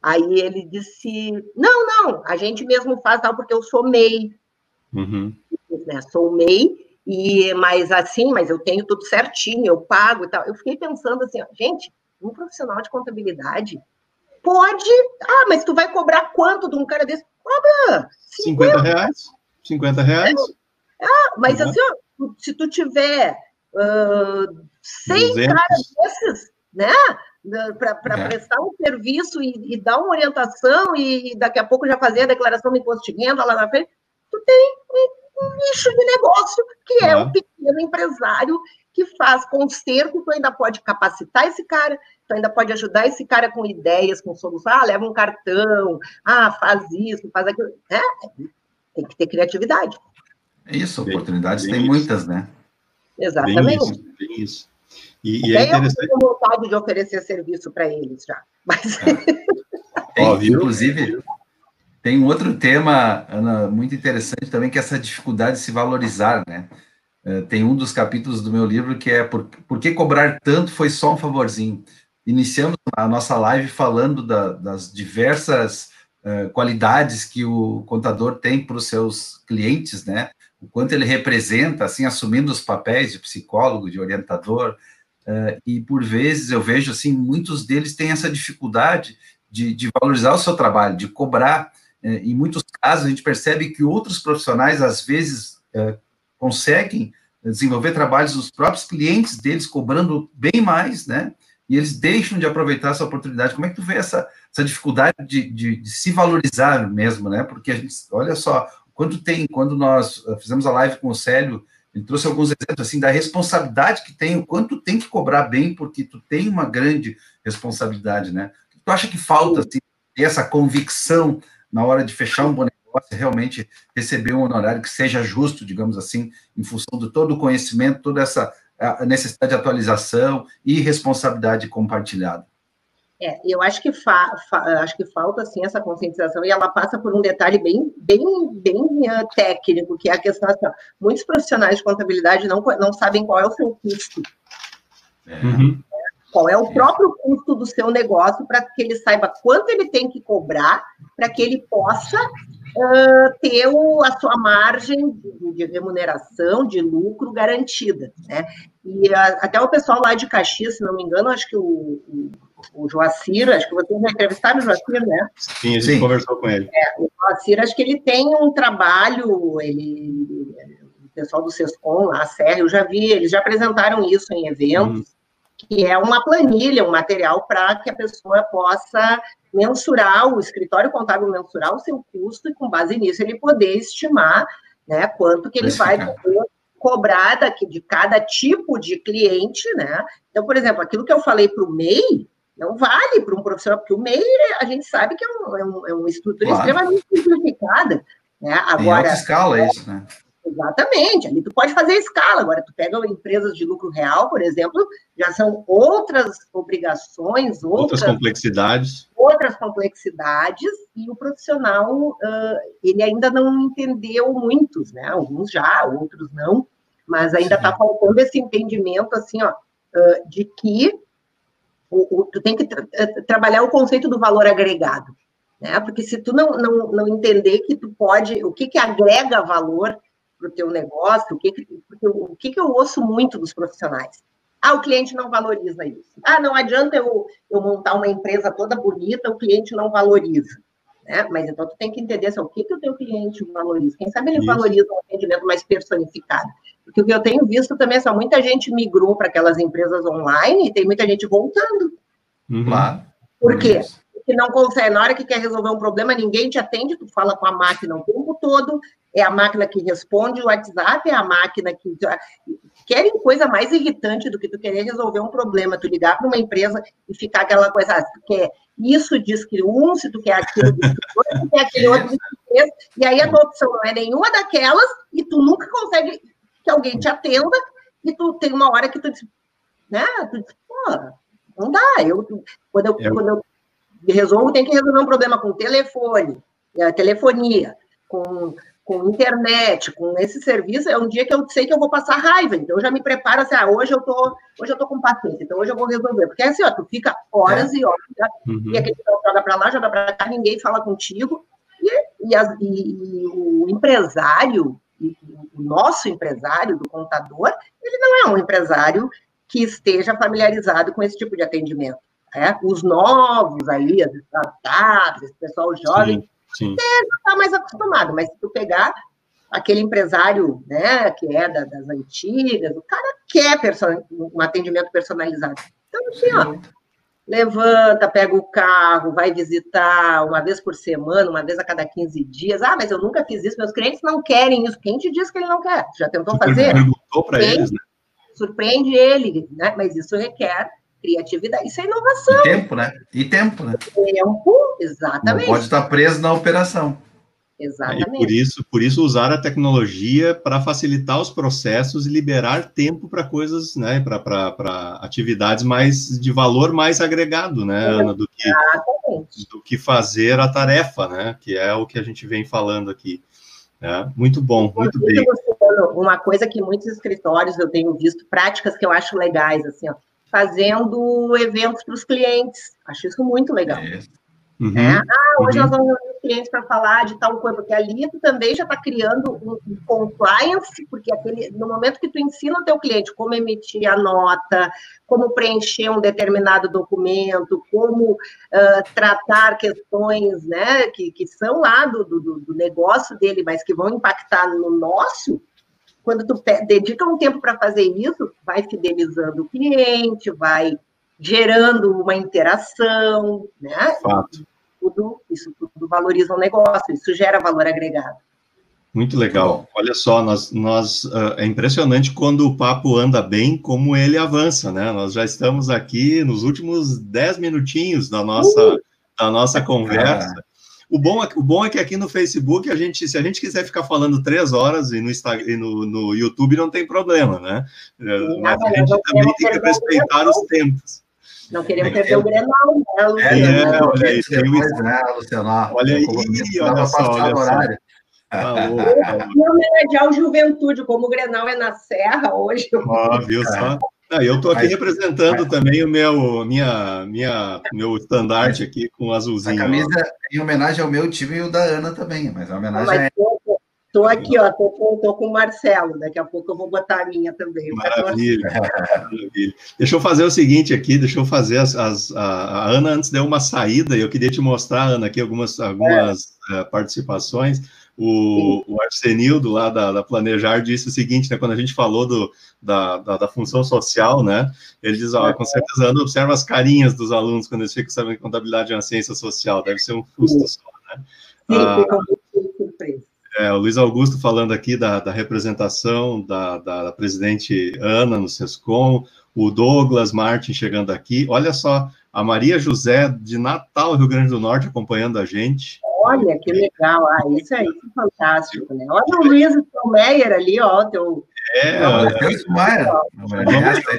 Aí ele disse: não, não, a gente mesmo faz tal, porque eu sou MEI. Uhum né? Sou MEI, e, mas assim, mas eu tenho tudo certinho, eu pago e tal. Eu fiquei pensando assim, ó, gente, um profissional de contabilidade pode. Ah, mas tu vai cobrar quanto de um cara desse? Cobra 50, 50 reais. 50 reais. É. Ah, mas uhum. assim, ó, se tu tiver uh, 100 caras desses, né? Para é. prestar um serviço e, e, dar uma orientação, e, e, daqui a pouco já fazer a declaração do imposto de renda lá na frente, tu tem um nicho de negócio, que é o pequeno empresário que faz conserto, tu ainda pode capacitar esse cara, tu ainda pode ajudar esse cara com ideias, com soluções, ah, leva um cartão, ah, faz isso, faz aquilo. É, tem que ter criatividade. É isso, oportunidades tem muitas, né? Exatamente. Bem isso, bem isso. E, e é interessante... eu tenho vontade de oferecer serviço para eles já. Mas... É. (laughs) inclusive, tem um outro tema, Ana, muito interessante também, que é essa dificuldade de se valorizar, né? É, tem um dos capítulos do meu livro que é Por, por que cobrar tanto foi só um favorzinho. Iniciamos a nossa live falando da, das diversas uh, qualidades que o contador tem para os seus clientes, né? O quanto ele representa, assim, assumindo os papéis de psicólogo, de orientador, uh, e por vezes eu vejo, assim, muitos deles têm essa dificuldade de, de valorizar o seu trabalho, de cobrar em muitos casos, a gente percebe que outros profissionais, às vezes, é, conseguem desenvolver trabalhos dos próprios clientes deles, cobrando bem mais, né? E eles deixam de aproveitar essa oportunidade. Como é que tu vê essa, essa dificuldade de, de, de se valorizar mesmo, né? Porque a gente, olha só, quando tem, quando nós eh, fizemos a live com o Célio, ele trouxe alguns exemplos assim da responsabilidade que tem, o quanto tem que cobrar bem, porque tu tem uma grande responsabilidade, né? Tu acha que falta assim, essa convicção na hora de fechar um bom negócio, realmente receber um honorário que seja justo, digamos assim, em função de todo o conhecimento, toda essa necessidade de atualização e responsabilidade compartilhada. É, eu acho que, fa, fa, acho que falta assim essa conscientização e ela passa por um detalhe bem, bem, bem uh, técnico, que é a questão assim, muitos profissionais de contabilidade não, não sabem qual é o seu custo. É. Uhum. Qual é o próprio custo do seu negócio para que ele saiba quanto ele tem que cobrar para que ele possa uh, ter o, a sua margem de, de, remuneração, de lucro garantida. Né? E a, até o pessoal lá de Caxias, se não me engano, acho que o, o, o Joacir, acho que vocês já entrevistaram o Joacir, né? Sim, a gente Sim. conversou com ele. É, o Joacir, acho que ele tem um trabalho, ele, o pessoal do SESCOM, a Serra, eu já vi, eles já apresentaram isso em eventos, hum que é uma planilha, um material para que a pessoa possa mensurar, o escritório contábil mensurar o seu custo e, com base nisso, ele poder estimar né, quanto que ele vai cobrar daqui, de cada tipo de cliente, né? Então, por exemplo, aquilo que eu falei para o MEI, não vale para um profissional, porque o MEI, a gente sabe que é, um, é, um, é uma estrutura claro. extremamente simplificada. Né? Agora, em alta escala é isso, né? Exatamente, ali tu pode fazer escala. Agora, tu pega empresas de lucro real, por exemplo, já são outras obrigações, outras, outras complexidades. Outras complexidades, e o profissional, uh, ele ainda não entendeu muitos, né? Alguns já, outros não, mas ainda está faltando esse entendimento, assim, ó, uh, de que o, o, tu tem que tra trabalhar o conceito do valor agregado, né? Porque se tu não, não, não entender que tu pode, o que que agrega valor para o teu negócio, o que, o que, que eu ouço muito dos profissionais? Ah, o cliente não valoriza isso. Ah, não adianta eu, eu montar uma empresa toda bonita, o cliente não valoriza. Né? Mas então tu tem que entender assim, o que, que o teu cliente valoriza. Quem sabe ele isso. valoriza um atendimento mais personificado. Porque o que eu tenho visto também é só muita gente migrou para aquelas empresas online e tem muita gente voltando. Uhum. Por quê? Que não consegue, na hora que quer resolver um problema, ninguém te atende, tu fala com a máquina o tempo todo, é a máquina que responde, o WhatsApp é a máquina que. Querem coisa mais irritante do que tu querer resolver um problema, tu ligar para uma empresa e ficar aquela coisa, ah, se tu quer isso, diz que um, se tu quer aquilo, diz que outro, se tu quer aquele outro, diz que esse, e aí a tua opção não é nenhuma daquelas, e tu nunca consegue que alguém te atenda, e tu tem uma hora que tu diz, né, tu diz, pô, não dá, eu, quando eu, é. quando eu resolvo, tem que resolver um problema com telefone, é, telefonia, com, com internet, com esse serviço, é um dia que eu sei que eu vou passar raiva, então eu já me preparo assim, ah, hoje eu tô, hoje eu tô com paciência, então hoje eu vou resolver, porque é assim, ó, tu fica horas é. e horas, tá? uhum. e aquele joga para lá, joga para cá, ninguém fala contigo, e, e, as, e, e o empresário, o nosso empresário do contador, ele não é um empresário que esteja familiarizado com esse tipo de atendimento. É, os novos aí, as startups, esse pessoal jovem, sim, sim. já está mais acostumado, mas se tu pegar aquele empresário, né, que é da, das antigas, o cara quer um atendimento personalizado. Então, assim, ó, levanta, pega o carro, vai visitar uma vez por semana, uma vez a cada 15 dias. Ah, mas eu nunca fiz isso, meus clientes não querem isso. Quem te disse que ele não quer? Já tentou fazer? Perguntou para eles, né? Surpreende ele, né? Mas isso requer criatividade, isso é inovação. E tempo, né? E tempo, né? Tempo, exatamente. Não pode estar preso na operação. Exatamente. E por isso, por isso usar a tecnologia para facilitar os processos e liberar tempo para coisas, né, para atividades mais de valor mais agregado, né, Ana, do que, do que fazer a tarefa, né, que é o que a gente vem falando aqui. Né? Muito bom, muito bem. Uma coisa que muitos escritórios eu tenho visto, práticas que eu acho legais, assim, ó, fazendo eventos para os clientes. Acho isso muito legal. É. Uhum. É? Ah, hoje uhum. nós vamos reunir os clientes para falar de tal coisa, porque ali tu também já está criando um, um, compliance, porque aquele, no momento que tu ensina o teu cliente como emitir a nota, como preencher um determinado documento, como uh, tratar questões né, que, que são lá do, do, do negócio dele, mas que vão impactar no nosso, quando tu dedica um tempo para fazer isso, vai fidelizando o cliente, vai gerando uma interação, né? Fato. Tudo, isso tudo valoriza o negócio, isso gera valor agregado. Muito legal. Olha só, nós, nós uh, é impressionante quando o papo anda bem, como ele avança, né? Nós já estamos aqui nos últimos dez minutinhos da nossa, uh! da nossa conversa. O bom, é, o bom é que aqui no Facebook, a gente, se a gente quiser ficar falando três horas e no, Instagram, e no, no YouTube não tem problema, né? Sim, Mas a gente também tem que respeitar os tempos. Não queremos é, perder o Grenal, né, Luciano? É, olha aí, tem o... né, Luciano? Olha aí, olha só, olha só. Falou, falou. homenagear o Juventude, como o Grenal é na Serra hoje. Ó, viu só? Ah, eu estou aqui mas, representando mas... também o meu, minha, minha, meu estandarte aqui com azulzinho. A camisa ó. em homenagem ao meu time e o da Ana também, mas a homenagem mas, é... Estou aqui, ó, tô com, tô com o Marcelo, daqui a pouco eu vou botar a minha também. Maravilha, maravilha. Deixa eu fazer o seguinte aqui, deixa eu fazer as, as a, a, Ana antes deu uma saída e eu queria te mostrar, Ana, aqui algumas, algumas é. uh, participações. O, o Arsenildo, lá da, da, Planejar, disse o seguinte, né, quando a gente falou do, da, da, da função social, né, ele diz, ó, com certeza, Ana observa as carinhas dos alunos quando eles ficam sabendo que contabilidade é uma ciência social, deve ser um susto só, né? Sim, ah, é, o Luiz Augusto falando aqui da, da representação da, da, da, presidente Ana no SESCOM, o Douglas Martin chegando aqui, olha só, a Maria José de Natal, Rio Grande do Norte, acompanhando a gente. Olha, que legal. Ah, isso é, isso é fantástico, né? Olha o Luiz Meyer ali, ó, teu... É, olha,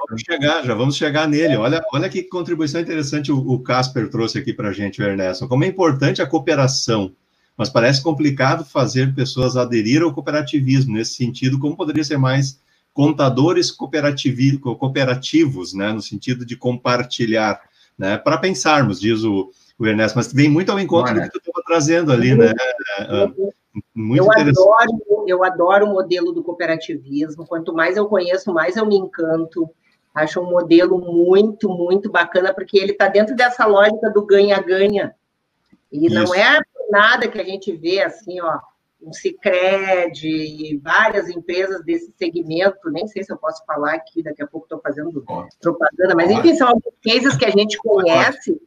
vamos, chegar, já vamos chegar nele. Olha, olha que contribuição interessante o, o Casper trouxe aqui para a gente, o Ernesto. Como é importante a cooperação, mas parece complicado fazer pessoas aderir ao cooperativismo. Nesse sentido, como poderia ser mais contadores cooperativos, né, no sentido de compartilhar, né, para pensarmos, diz o, o Ernesto, mas vem muito ao encontro do que tu estava trazendo ali, né? Muito eu adoro, eu adoro o modelo do cooperativismo. Quanto mais eu conheço, mais eu me encanto. Acho um modelo muito, muito bacana, porque ele está dentro dessa lógica do ganha-ganha. E Isso. não é nada que a gente vê assim, ó, um Cicred, várias empresas desse segmento, nem sei se eu posso falar aqui, daqui a pouco estou fazendo propaganda, mas enfim, são alguns cases que a gente conhece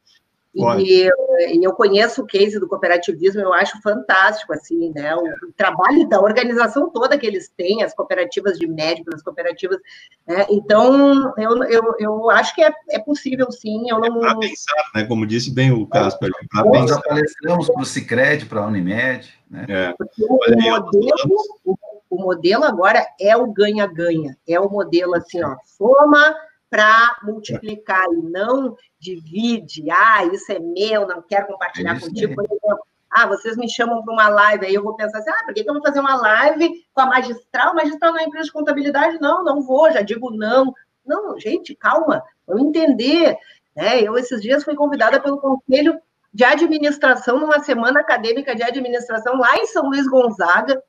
e, e, eu conheço o case do cooperativismo, eu acho fantástico, assim, né? O, o, trabalho da organização toda que eles têm, as cooperativas de médicos, as cooperativas. Né? Então, eu, eu, eu acho que é, é possível, sim. Eu não... É para pensar, né? Como disse bem o Casper, para pensar. Nós palestramos para o Cicred, para a Unimed, né? É. O, Olha, modelo, o, o modelo agora é o ganha-ganha, é o modelo assim, ó, soma para multiplicar e não divide. Ah, isso é meu, não quero compartilhar é contigo. Por exemplo, ah, vocês me chamam para uma live, aí eu vou pensar assim, ah, por que, que eu vou fazer uma live com a magistral? Magistral não é empresa de contabilidade? Não, não vou, já digo não. Não, gente, calma, vamos entender. Né? Eu, esses dias, fui convidada pelo Conselho de Administração numa semana acadêmica de administração lá em São Luís Gonzaga.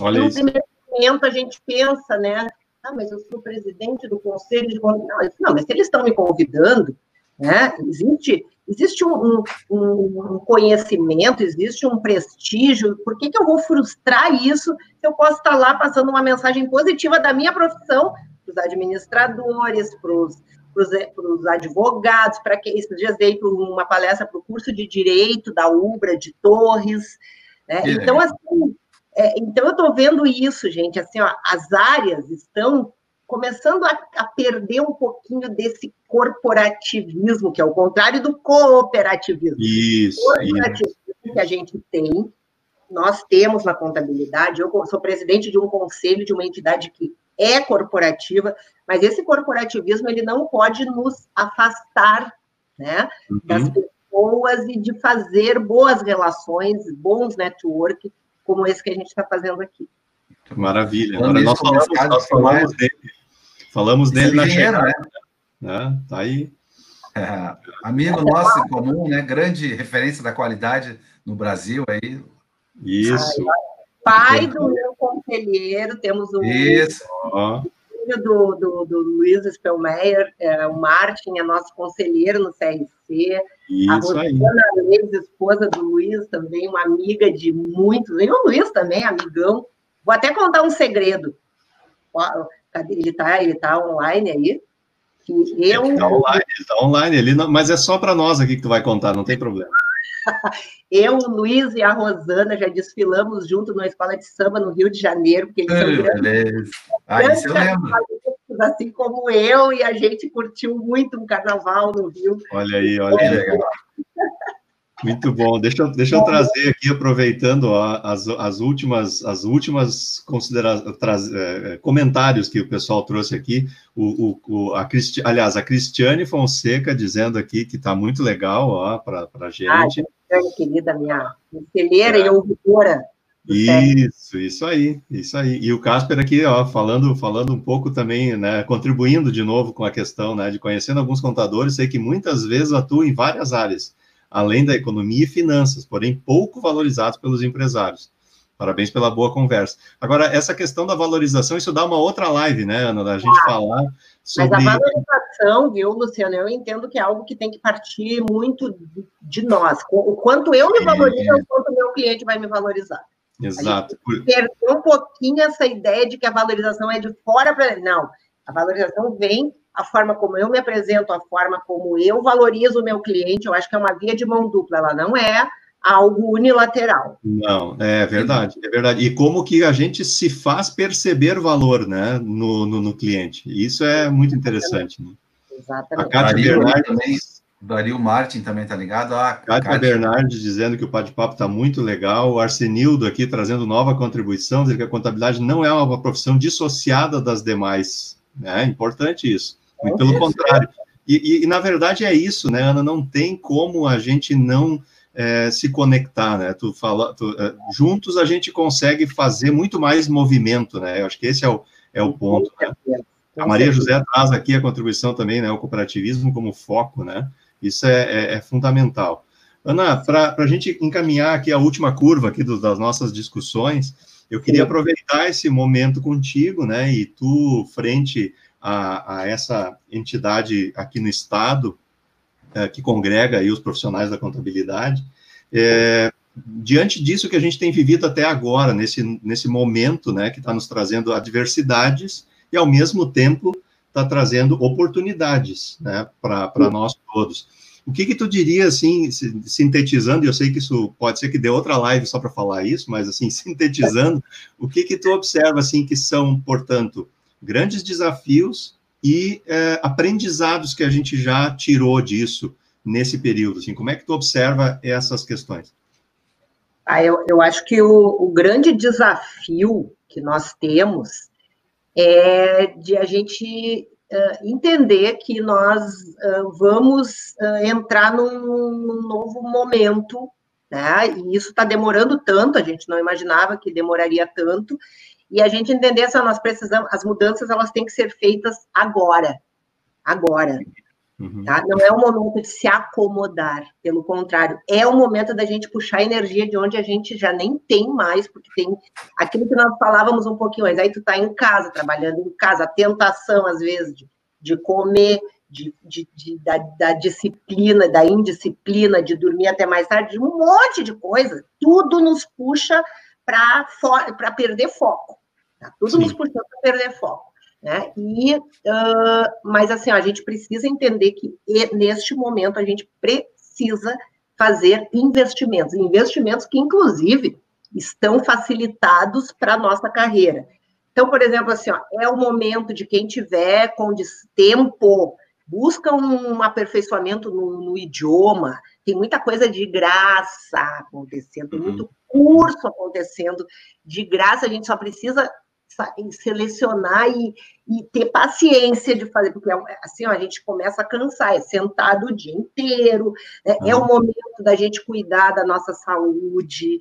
Olha no isso. primeiro momento, a gente pensa, né? Ah, mas eu sou presidente do conselho de. Não, não mas se eles estão me convidando, né? Existe, existe um, um, um, conhecimento, existe um prestígio. Por que, que eu vou frustrar isso se eu posso estar lá passando uma mensagem positiva da minha profissão para os administradores, para os advogados, para que esses dias dei uma palestra para o curso de direito da UBRA de Torres. Né? Então, assim, é, então, eu estou vendo isso, gente, assim, ó, as áreas estão começando a, a, perder um pouquinho desse corporativismo, que é o contrário do cooperativismo. Isso. O corporativismo isso. que a gente tem, nós temos na contabilidade, eu sou presidente de um conselho de uma entidade que é corporativa, mas esse corporativismo ele não pode nos afastar né, uhum. das pessoas e de fazer boas relações, bons network, como esse que a gente está fazendo aqui. Maravilha. Agora nós falamos, nós falamos dele. Falamos dele na chegada. Né? né? Tá aí. É, amigo nosso em comum, né? Grande referência da qualidade no Brasil aí. Isso. Pai do meu conselheiro, temos o Isso. filho do, do, do Luiz Spellmeyer, é, o Martin é nosso conselheiro no CRC. Isso a Rosana Leves, esposa do Luiz, também uma amiga de muitos, e o Luiz também, amigão. Vou até contar um segredo. Ele está ele tá online aí. Que eu... Ele está online, ele tá online ele não, mas é só para nós aqui que tu vai contar, não tem problema. (laughs) eu, o Luiz e a Rosana já desfilamos junto na escola de samba no Rio de Janeiro, porque eles são grandes, ah, isso assim como eu, e a gente curtiu muito um carnaval no Rio. Olha aí, olha aí. Legal. Muito bom. Deixa eu, deixa eu trazer aqui, aproveitando ó, as, as últimas, as últimas considerações, é, é, comentários que o pessoal trouxe aqui. O, o, a Cristi, aliás, a Cristiane Fonseca dizendo aqui que está muito legal para a gente. Ah, Cristiane, querida, minha conselheira é. e ouvidora. Isso, isso aí, isso aí. E o Casper aqui, ó, falando, falando um pouco também, né, contribuindo de novo com a questão, né, de conhecendo alguns contadores, sei que muitas vezes atuam em várias áreas, além da economia e finanças, porém pouco valorizados pelos empresários. Parabéns pela boa conversa. Agora, essa questão da valorização, isso dá uma outra live, né, Ana, da gente ah, falar sobre... Mas a valorização, viu, Luciano, eu entendo que é algo que tem que partir muito de nós. O quanto eu me valorizo, é o quanto o meu cliente vai me valorizar. Exato. A gente perdeu um pouquinho essa ideia de que a valorização é de fora para. Não. A valorização vem a forma como eu me apresento, a forma como eu valorizo o meu cliente. Eu acho que é uma via de mão dupla, ela não é algo unilateral. Não, é verdade, é verdade. E como que a gente se faz perceber valor, né, no, no, no cliente. Isso é muito interessante. Né? Exatamente. A Cátia Bernardes, Dario Martin também está ligado. A Kátia Bernardes dizendo que o bate-papo está muito legal. O Arsenildo aqui trazendo nova contribuição, dizendo que a contabilidade não é uma profissão dissociada das demais. É importante isso. Muito pelo contrário. E, e, e, na verdade é isso, né, Ana? Não tem como a gente não é, se conectar, né? Tu fala, tu, é, juntos a gente consegue fazer muito mais movimento, né? Eu acho que esse é o, é o ponto. Né? A Maria José traz aqui a contribuição também, né? O cooperativismo como foco, né? Isso é, é, é fundamental. Ana, para a gente encaminhar aqui a última curva aqui do, das nossas discussões, eu queria aproveitar esse momento contigo, né? E tu, frente a, a essa entidade aqui no Estado, é, que congrega aí os profissionais da contabilidade, é, diante disso que a gente tem vivido até agora, nesse, nesse momento, né, que está nos trazendo adversidades e, ao mesmo tempo, está trazendo oportunidades, né, para nós todos. O que que tu diria, assim, sintetizando, e eu sei que isso pode ser que dê outra live só para falar isso, mas, assim, (laughs) sintetizando, o que que tu observa, assim, que são, portanto, grandes desafios e é, aprendizados que a gente já tirou disso nesse período? Assim, como é que tu observa essas questões? Ah, eu, eu acho que o, o grande desafio que nós temos é de a gente uh, entender que nós uh, vamos uh, entrar num, num, novo momento, né? E isso está demorando tanto, a gente não imaginava que demoraria tanto, e a gente entender que nós precisamos, as mudanças elas têm que ser feitas agora, agora. Uhum. Tá? Não é o momento de se acomodar, pelo contrário, é o momento da gente puxar energia de onde a gente já nem tem mais, porque tem aquilo que nós falávamos um pouquinho antes. Aí tu tá em casa, trabalhando em casa, a tentação, às vezes, de, de comer, de, de, de da, da, disciplina, da indisciplina, de dormir até mais tarde, de um monte de coisa, tudo nos puxa para perder foco. Tá? Tudo Sim. nos puxando para perder foco. Né? E, uh, mas assim, a gente precisa entender que neste momento a gente precisa fazer investimentos, investimentos que, inclusive, estão facilitados para a nossa carreira. Então, por exemplo, assim, ó, é o momento de quem tiver com tempo, busca um aperfeiçoamento no, no, idioma, tem muita coisa de graça acontecendo, tem muito uhum. curso acontecendo de graça, a gente só precisa selecionar e, e, ter paciência de fazer, porque é assim ó, a gente começa a cansar, é sentado o dia inteiro, né? é o momento da gente cuidar da nossa saúde,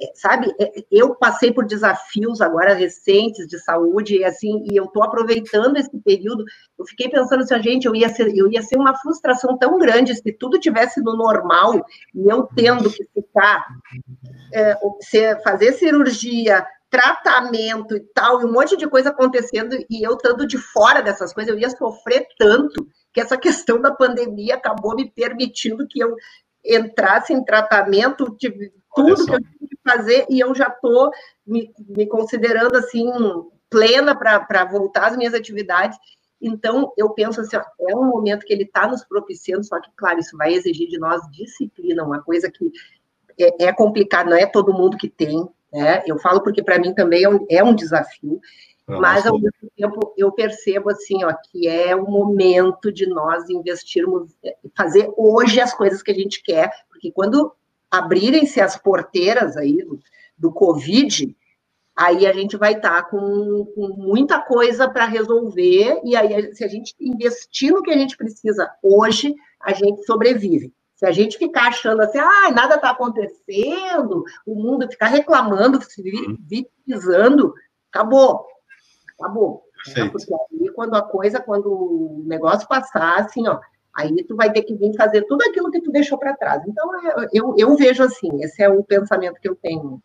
é, sabe? É, eu passei por desafios agora recentes de saúde e assim, e eu estou aproveitando esse período. Eu fiquei pensando assim, gente, eu ia ser, eu ia ser uma frustração tão grande se tudo tivesse no normal e eu tendo que ficar é, fazer cirurgia, tratamento e tal, e um monte de coisa acontecendo, e eu estando de fora dessas coisas, eu ia sofrer tanto que essa (laughs) questão da pandemia acabou me permitindo que eu entrasse em tratamento, tive, tudo que eu tinha que fazer, e eu já estou me, me, considerando assim, plena para voltar às minhas atividades. Então, eu penso assim, ó, é um momento que ele está nos propiciando, só que, claro, isso vai exigir de nós disciplina, uma coisa que é, é complicado, não é todo mundo que tem, né? Eu falo porque para mim também é um, é um desafio, mas ao mesmo tempo eu percebo assim, ó, que é o momento de nós investirmos, fazer hoje as coisas que a gente quer, porque quando abrirem-se as porteiras aí do, do Covid, aí a gente vai estar tá com, com, muita coisa para resolver, e aí se a gente investir no que a gente precisa hoje, a gente sobrevive. Se a gente ficar achando assim, ah, nada está acontecendo, o mundo ficar reclamando, se uhum. vitimizando, acabou. Acabou. É, porque aí, quando a coisa, quando o negócio passar, assim, ó, aí tu vai ter que vir fazer tudo aquilo que tu deixou para trás. Então, eu, eu vejo assim, esse é o pensamento que eu tenho.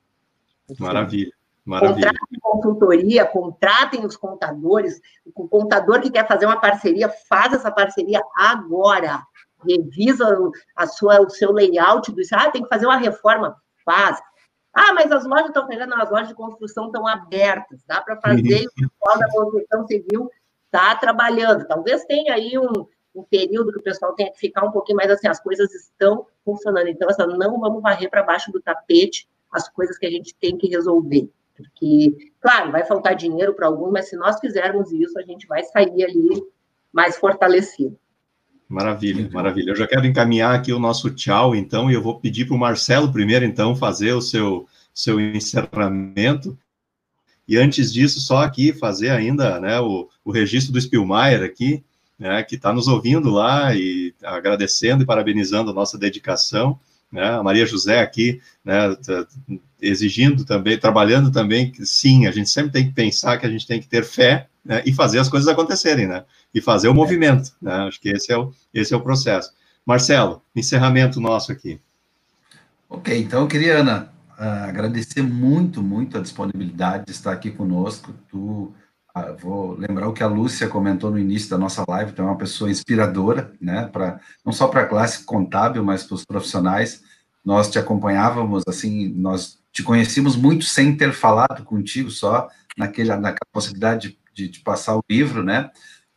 Assim, Maravilha. Maravilha. Contratem consultoria, contratem os contadores. O contador que quer fazer uma parceria, faz essa parceria agora revisa a sua, o seu layout, do, ah, tem que fazer uma reforma, faz. Ah, mas as lojas estão fechando, as lojas de construção estão abertas, dá para fazer, o pessoal da construção civil está trabalhando. Talvez tenha aí um, um período que o pessoal tenha que ficar um pouquinho mais assim, as coisas estão funcionando. Então, assim, não vamos varrer para baixo do tapete as coisas que a gente tem que resolver. Porque, claro, vai faltar dinheiro para alguns, mas se nós fizermos isso, a gente vai sair ali mais fortalecido. Maravilha, maravilha. Eu já quero encaminhar aqui o nosso tchau, então, e eu vou pedir para o Marcelo primeiro, então, fazer o seu, seu encerramento. E antes disso, só aqui fazer ainda né, o, o registro do Spielmeier aqui, né, que está nos ouvindo lá e agradecendo e parabenizando a nossa dedicação. Né, a Maria José aqui, né, tá exigindo também, trabalhando também, que sim, a gente sempre tem que pensar que a gente tem que ter fé né, e fazer as coisas acontecerem, né? E fazer o movimento, né? Acho que esse é o, esse é o processo. Marcelo, encerramento nosso aqui. Ok, então eu queria, Ana, uh, agradecer muito, muito a disponibilidade de estar aqui conosco. Tu, uh, vou lembrar o que a Lúcia comentou no início da nossa live, tu é uma pessoa inspiradora, né? Pra, não só para a classe contábil, mas para os profissionais. Nós te acompanhávamos, assim, nós te conhecíamos muito sem ter falado contigo, só naquele, naquela possibilidade de, de, de passar o livro, né?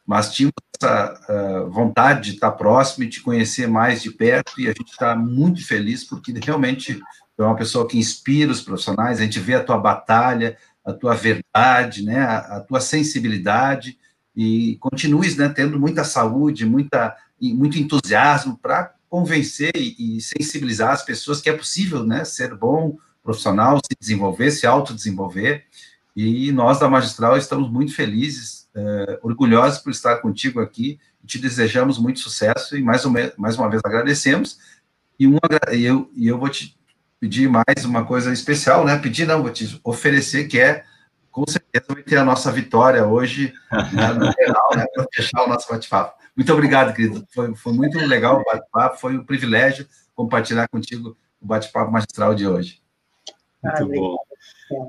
Mas tínhamos essa uh, vontade de estar próximo e te conhecer mais de perto, e a gente está muito feliz porque realmente é uma pessoa que inspira os profissionais, a gente vê a tua batalha, a tua verdade, né, a, a tua sensibilidade, e continues né, tendo muita saúde, muita, muito entusiasmo para convencer e, e, sensibilizar as pessoas que é possível né, ser bom profissional, se desenvolver, se autodesenvolver, e nós da Magistral estamos muito felizes é, orgulhosos por estar contigo aqui te desejamos muito sucesso e mais uma, mais uma vez agradecemos. E, e, eu, e eu vou te pedir mais uma coisa especial, né? Pedir não, vou te oferecer, que é, com certeza, vai ter a nossa vitória hoje né, no final, né? Para fechar o nosso bate-papo. Muito obrigado, querido. Foi, foi muito legal o bate-papo, foi um privilégio compartilhar contigo o bate-papo magistral de hoje. Muito bom.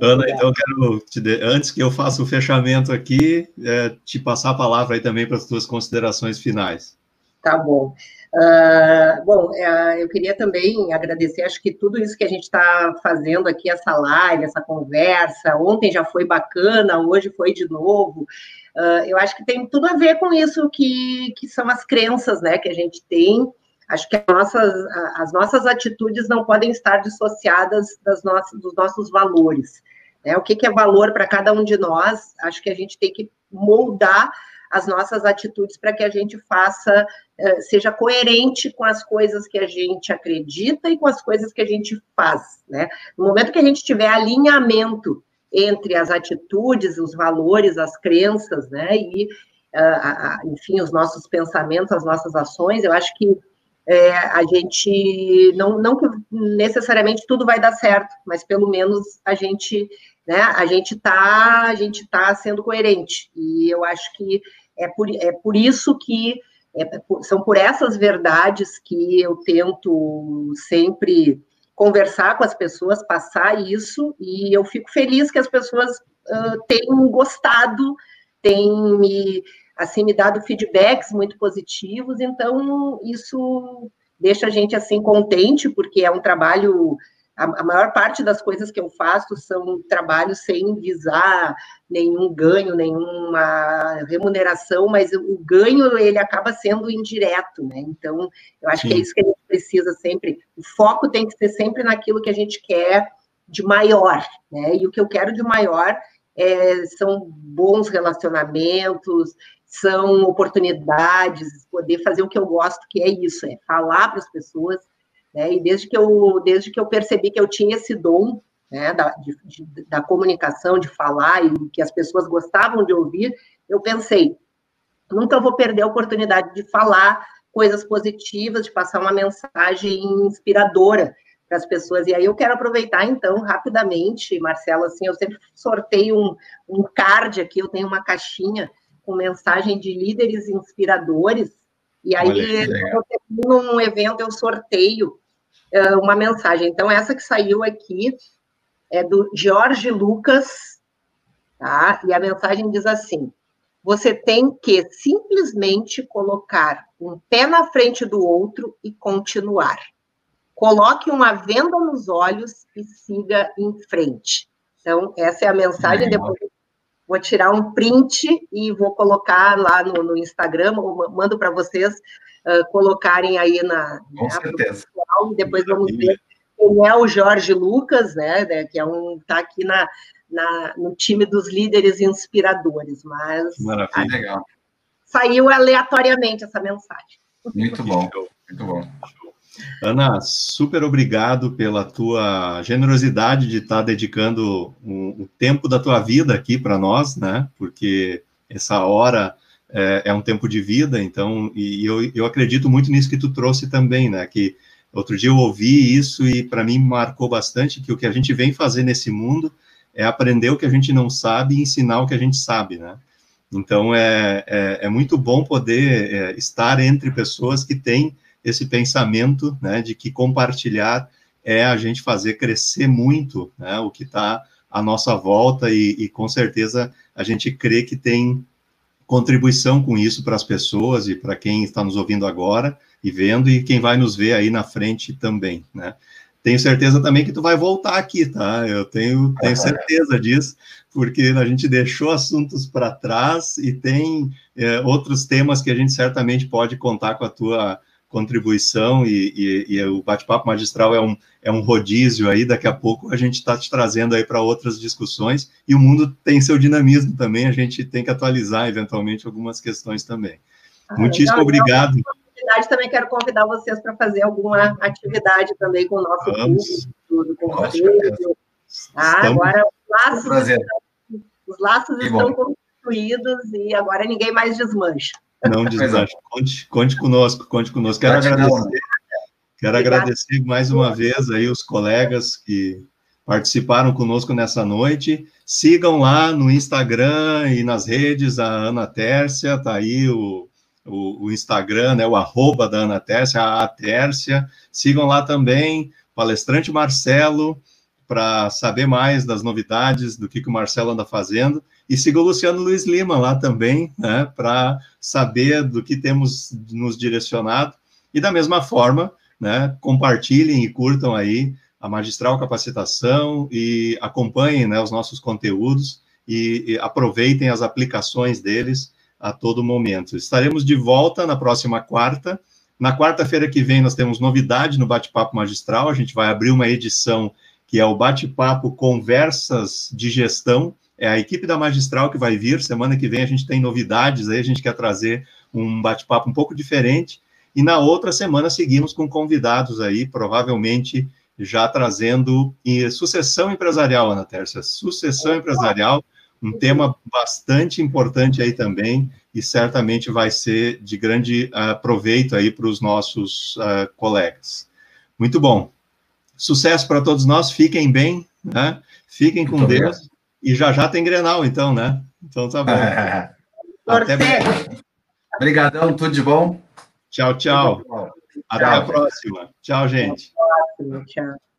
Ana, então eu quero, te, antes que eu faça o fechamento aqui, é, te passar a palavra aí também para as tuas considerações finais. Tá bom. Uh, bom, uh, eu queria também agradecer, acho que tudo isso que a gente está fazendo aqui, essa live, essa conversa, ontem já foi bacana, hoje foi de novo. Uh, eu acho que tem tudo a ver com isso que, que são as crenças né, que a gente tem Acho que as nossas, as nossas atitudes não podem estar dissociadas das nossas, dos nossos valores. Né? O que, que é valor para cada um de nós? Acho que a gente tem que moldar as nossas atitudes para que a gente faça, eh, seja coerente com as coisas que a gente acredita e com as coisas que a gente faz. Né? No momento que a gente tiver alinhamento entre as atitudes, os valores, as crenças, né, e, uh, enfim, os nossos pensamentos, as nossas ações, eu acho que é, a gente não, não que necessariamente tudo vai dar certo, mas pelo menos a gente, né, a gente tá, a gente tá sendo coerente. E eu acho que é por, é por isso que é, são por essas verdades que eu tento sempre conversar com as pessoas, passar isso, e eu fico feliz que as pessoas uh, tenham gostado, tenham me assim me dado feedbacks muito positivos, então isso deixa a gente assim contente, porque é um trabalho a, maior parte das coisas que eu faço são trabalhos sem visar nenhum ganho, nenhuma remuneração, mas o ganho ele acaba sendo indireto, né? Então, eu acho Sim. que é isso que a gente precisa sempre. O foco tem que ser sempre naquilo que a gente quer de maior, né? E o que eu quero de maior é, são bons relacionamentos, são oportunidades, poder fazer o que eu gosto, que é isso, é falar para as pessoas, né? E desde que eu desde que eu percebi que eu tinha esse dom, né, da, de, de, da comunicação, de falar e que as pessoas gostavam de ouvir, eu pensei, nunca vou perder a oportunidade de falar coisas positivas, de passar uma mensagem inspiradora para as pessoas. E aí eu quero aproveitar, então, rapidamente, Marcelo, assim, eu sempre sorteio um, um card aqui, eu tenho uma caixinha com mensagem de líderes inspiradores. E aí, eu termino um evento, eu sorteio uh, uma mensagem. Então, essa que saiu aqui é do Jorge Lucas, tá? E a mensagem diz assim: você tem que simplesmente colocar um pé na frente do outro e continuar. Coloque uma venda nos olhos e siga em frente. Então, essa é a mensagem. Depois Vou tirar um print e vou colocar lá no, no Instagram, ou mando para vocês uh, colocarem aí na. Com né, certeza. depois vamos ver quem é o Jorge Lucas, né, né que é um está aqui na, na, no time dos líderes inspiradores, mas Maravilha, legal. saiu aleatoriamente essa mensagem. Muito bom, muito bom. Ana, super obrigado pela tua generosidade de estar dedicando o, tempo da tua vida aqui para nós, né? Porque essa hora é, é, um tempo de vida, então, e eu, eu acredito muito nisso que tu trouxe também, né? Que outro dia eu ouvi isso e para mim marcou bastante que o que a gente vem fazer nesse mundo é aprender o que a gente não sabe e ensinar o que a gente sabe, né? Então é, é, é muito bom poder é, estar entre pessoas que têm esse pensamento, né, de que compartilhar é a gente fazer crescer muito, né, o que está à nossa volta e, e, com certeza a gente crê que tem contribuição com isso para as pessoas e para quem está nos ouvindo agora e vendo e quem vai nos ver aí na frente também, né. Tenho certeza também que tu vai voltar aqui, tá? Eu tenho, tenho (laughs) certeza disso, porque a gente deixou assuntos para trás e tem é, outros temas que a gente certamente pode contar com a tua contribuição e, e, e o bate-papo magistral é um, é um rodízio aí, daqui a pouco a gente está te trazendo aí para outras discussões, e o mundo tem seu dinamismo também, a gente tem que atualizar eventualmente algumas questões também. Ah, Muitíssimo legal, obrigado. Legal. Também quero convidar vocês para fazer alguma atividade também com o nosso Vamos. público, com o ah, agora os laços, estão, os laços estão construídos e agora ninguém mais desmancha. Não (laughs) desgaste. Conte, conte conosco, conte conosco. Quero agradecer, quero agradecer mais uma vez aí os colegas que participaram conosco nessa noite. Sigam lá no Instagram e nas redes a Ana Tércia, tá aí o, o, o Instagram, né, o arroba da Ana Tércia, a Tércia. Sigam lá também, palestrante Marcelo, para saber mais das novidades, do que, que o Marcelo anda fazendo. E siga o Luciano Luiz Lima lá também, né, para saber do que temos nos direcionado. E da mesma forma, né, compartilhem e curtam aí a Magistral Capacitação e acompanhem né, os nossos conteúdos e, e aproveitem as aplicações deles a todo momento. Estaremos de volta na próxima quarta. Na quarta-feira que vem, nós temos novidade no Bate-Papo Magistral. A gente vai abrir uma edição que é o Bate-Papo Conversas de Gestão é a equipe da Magistral que vai vir. Semana que vem a gente tem novidades aí, a gente quer trazer um bate-papo um pouco diferente. E na outra semana seguimos com convidados aí, provavelmente já trazendo sucessão empresarial, Ana Tércia. Sucessão empresarial, um tema bastante importante aí também, e certamente vai ser de grande uh, proveito aí para os nossos uh, colegas. Muito bom. Sucesso para todos nós, fiquem bem, né? Fiquem com Muito Deus. Obrigado. E já já tem Grenal, então, né? Então tá bom. (laughs) Até breve. Obrigadão, tudo de bom. Tchau, tchau. Até tchau. a próxima. Tchau, gente. Até a próxima. Tchau.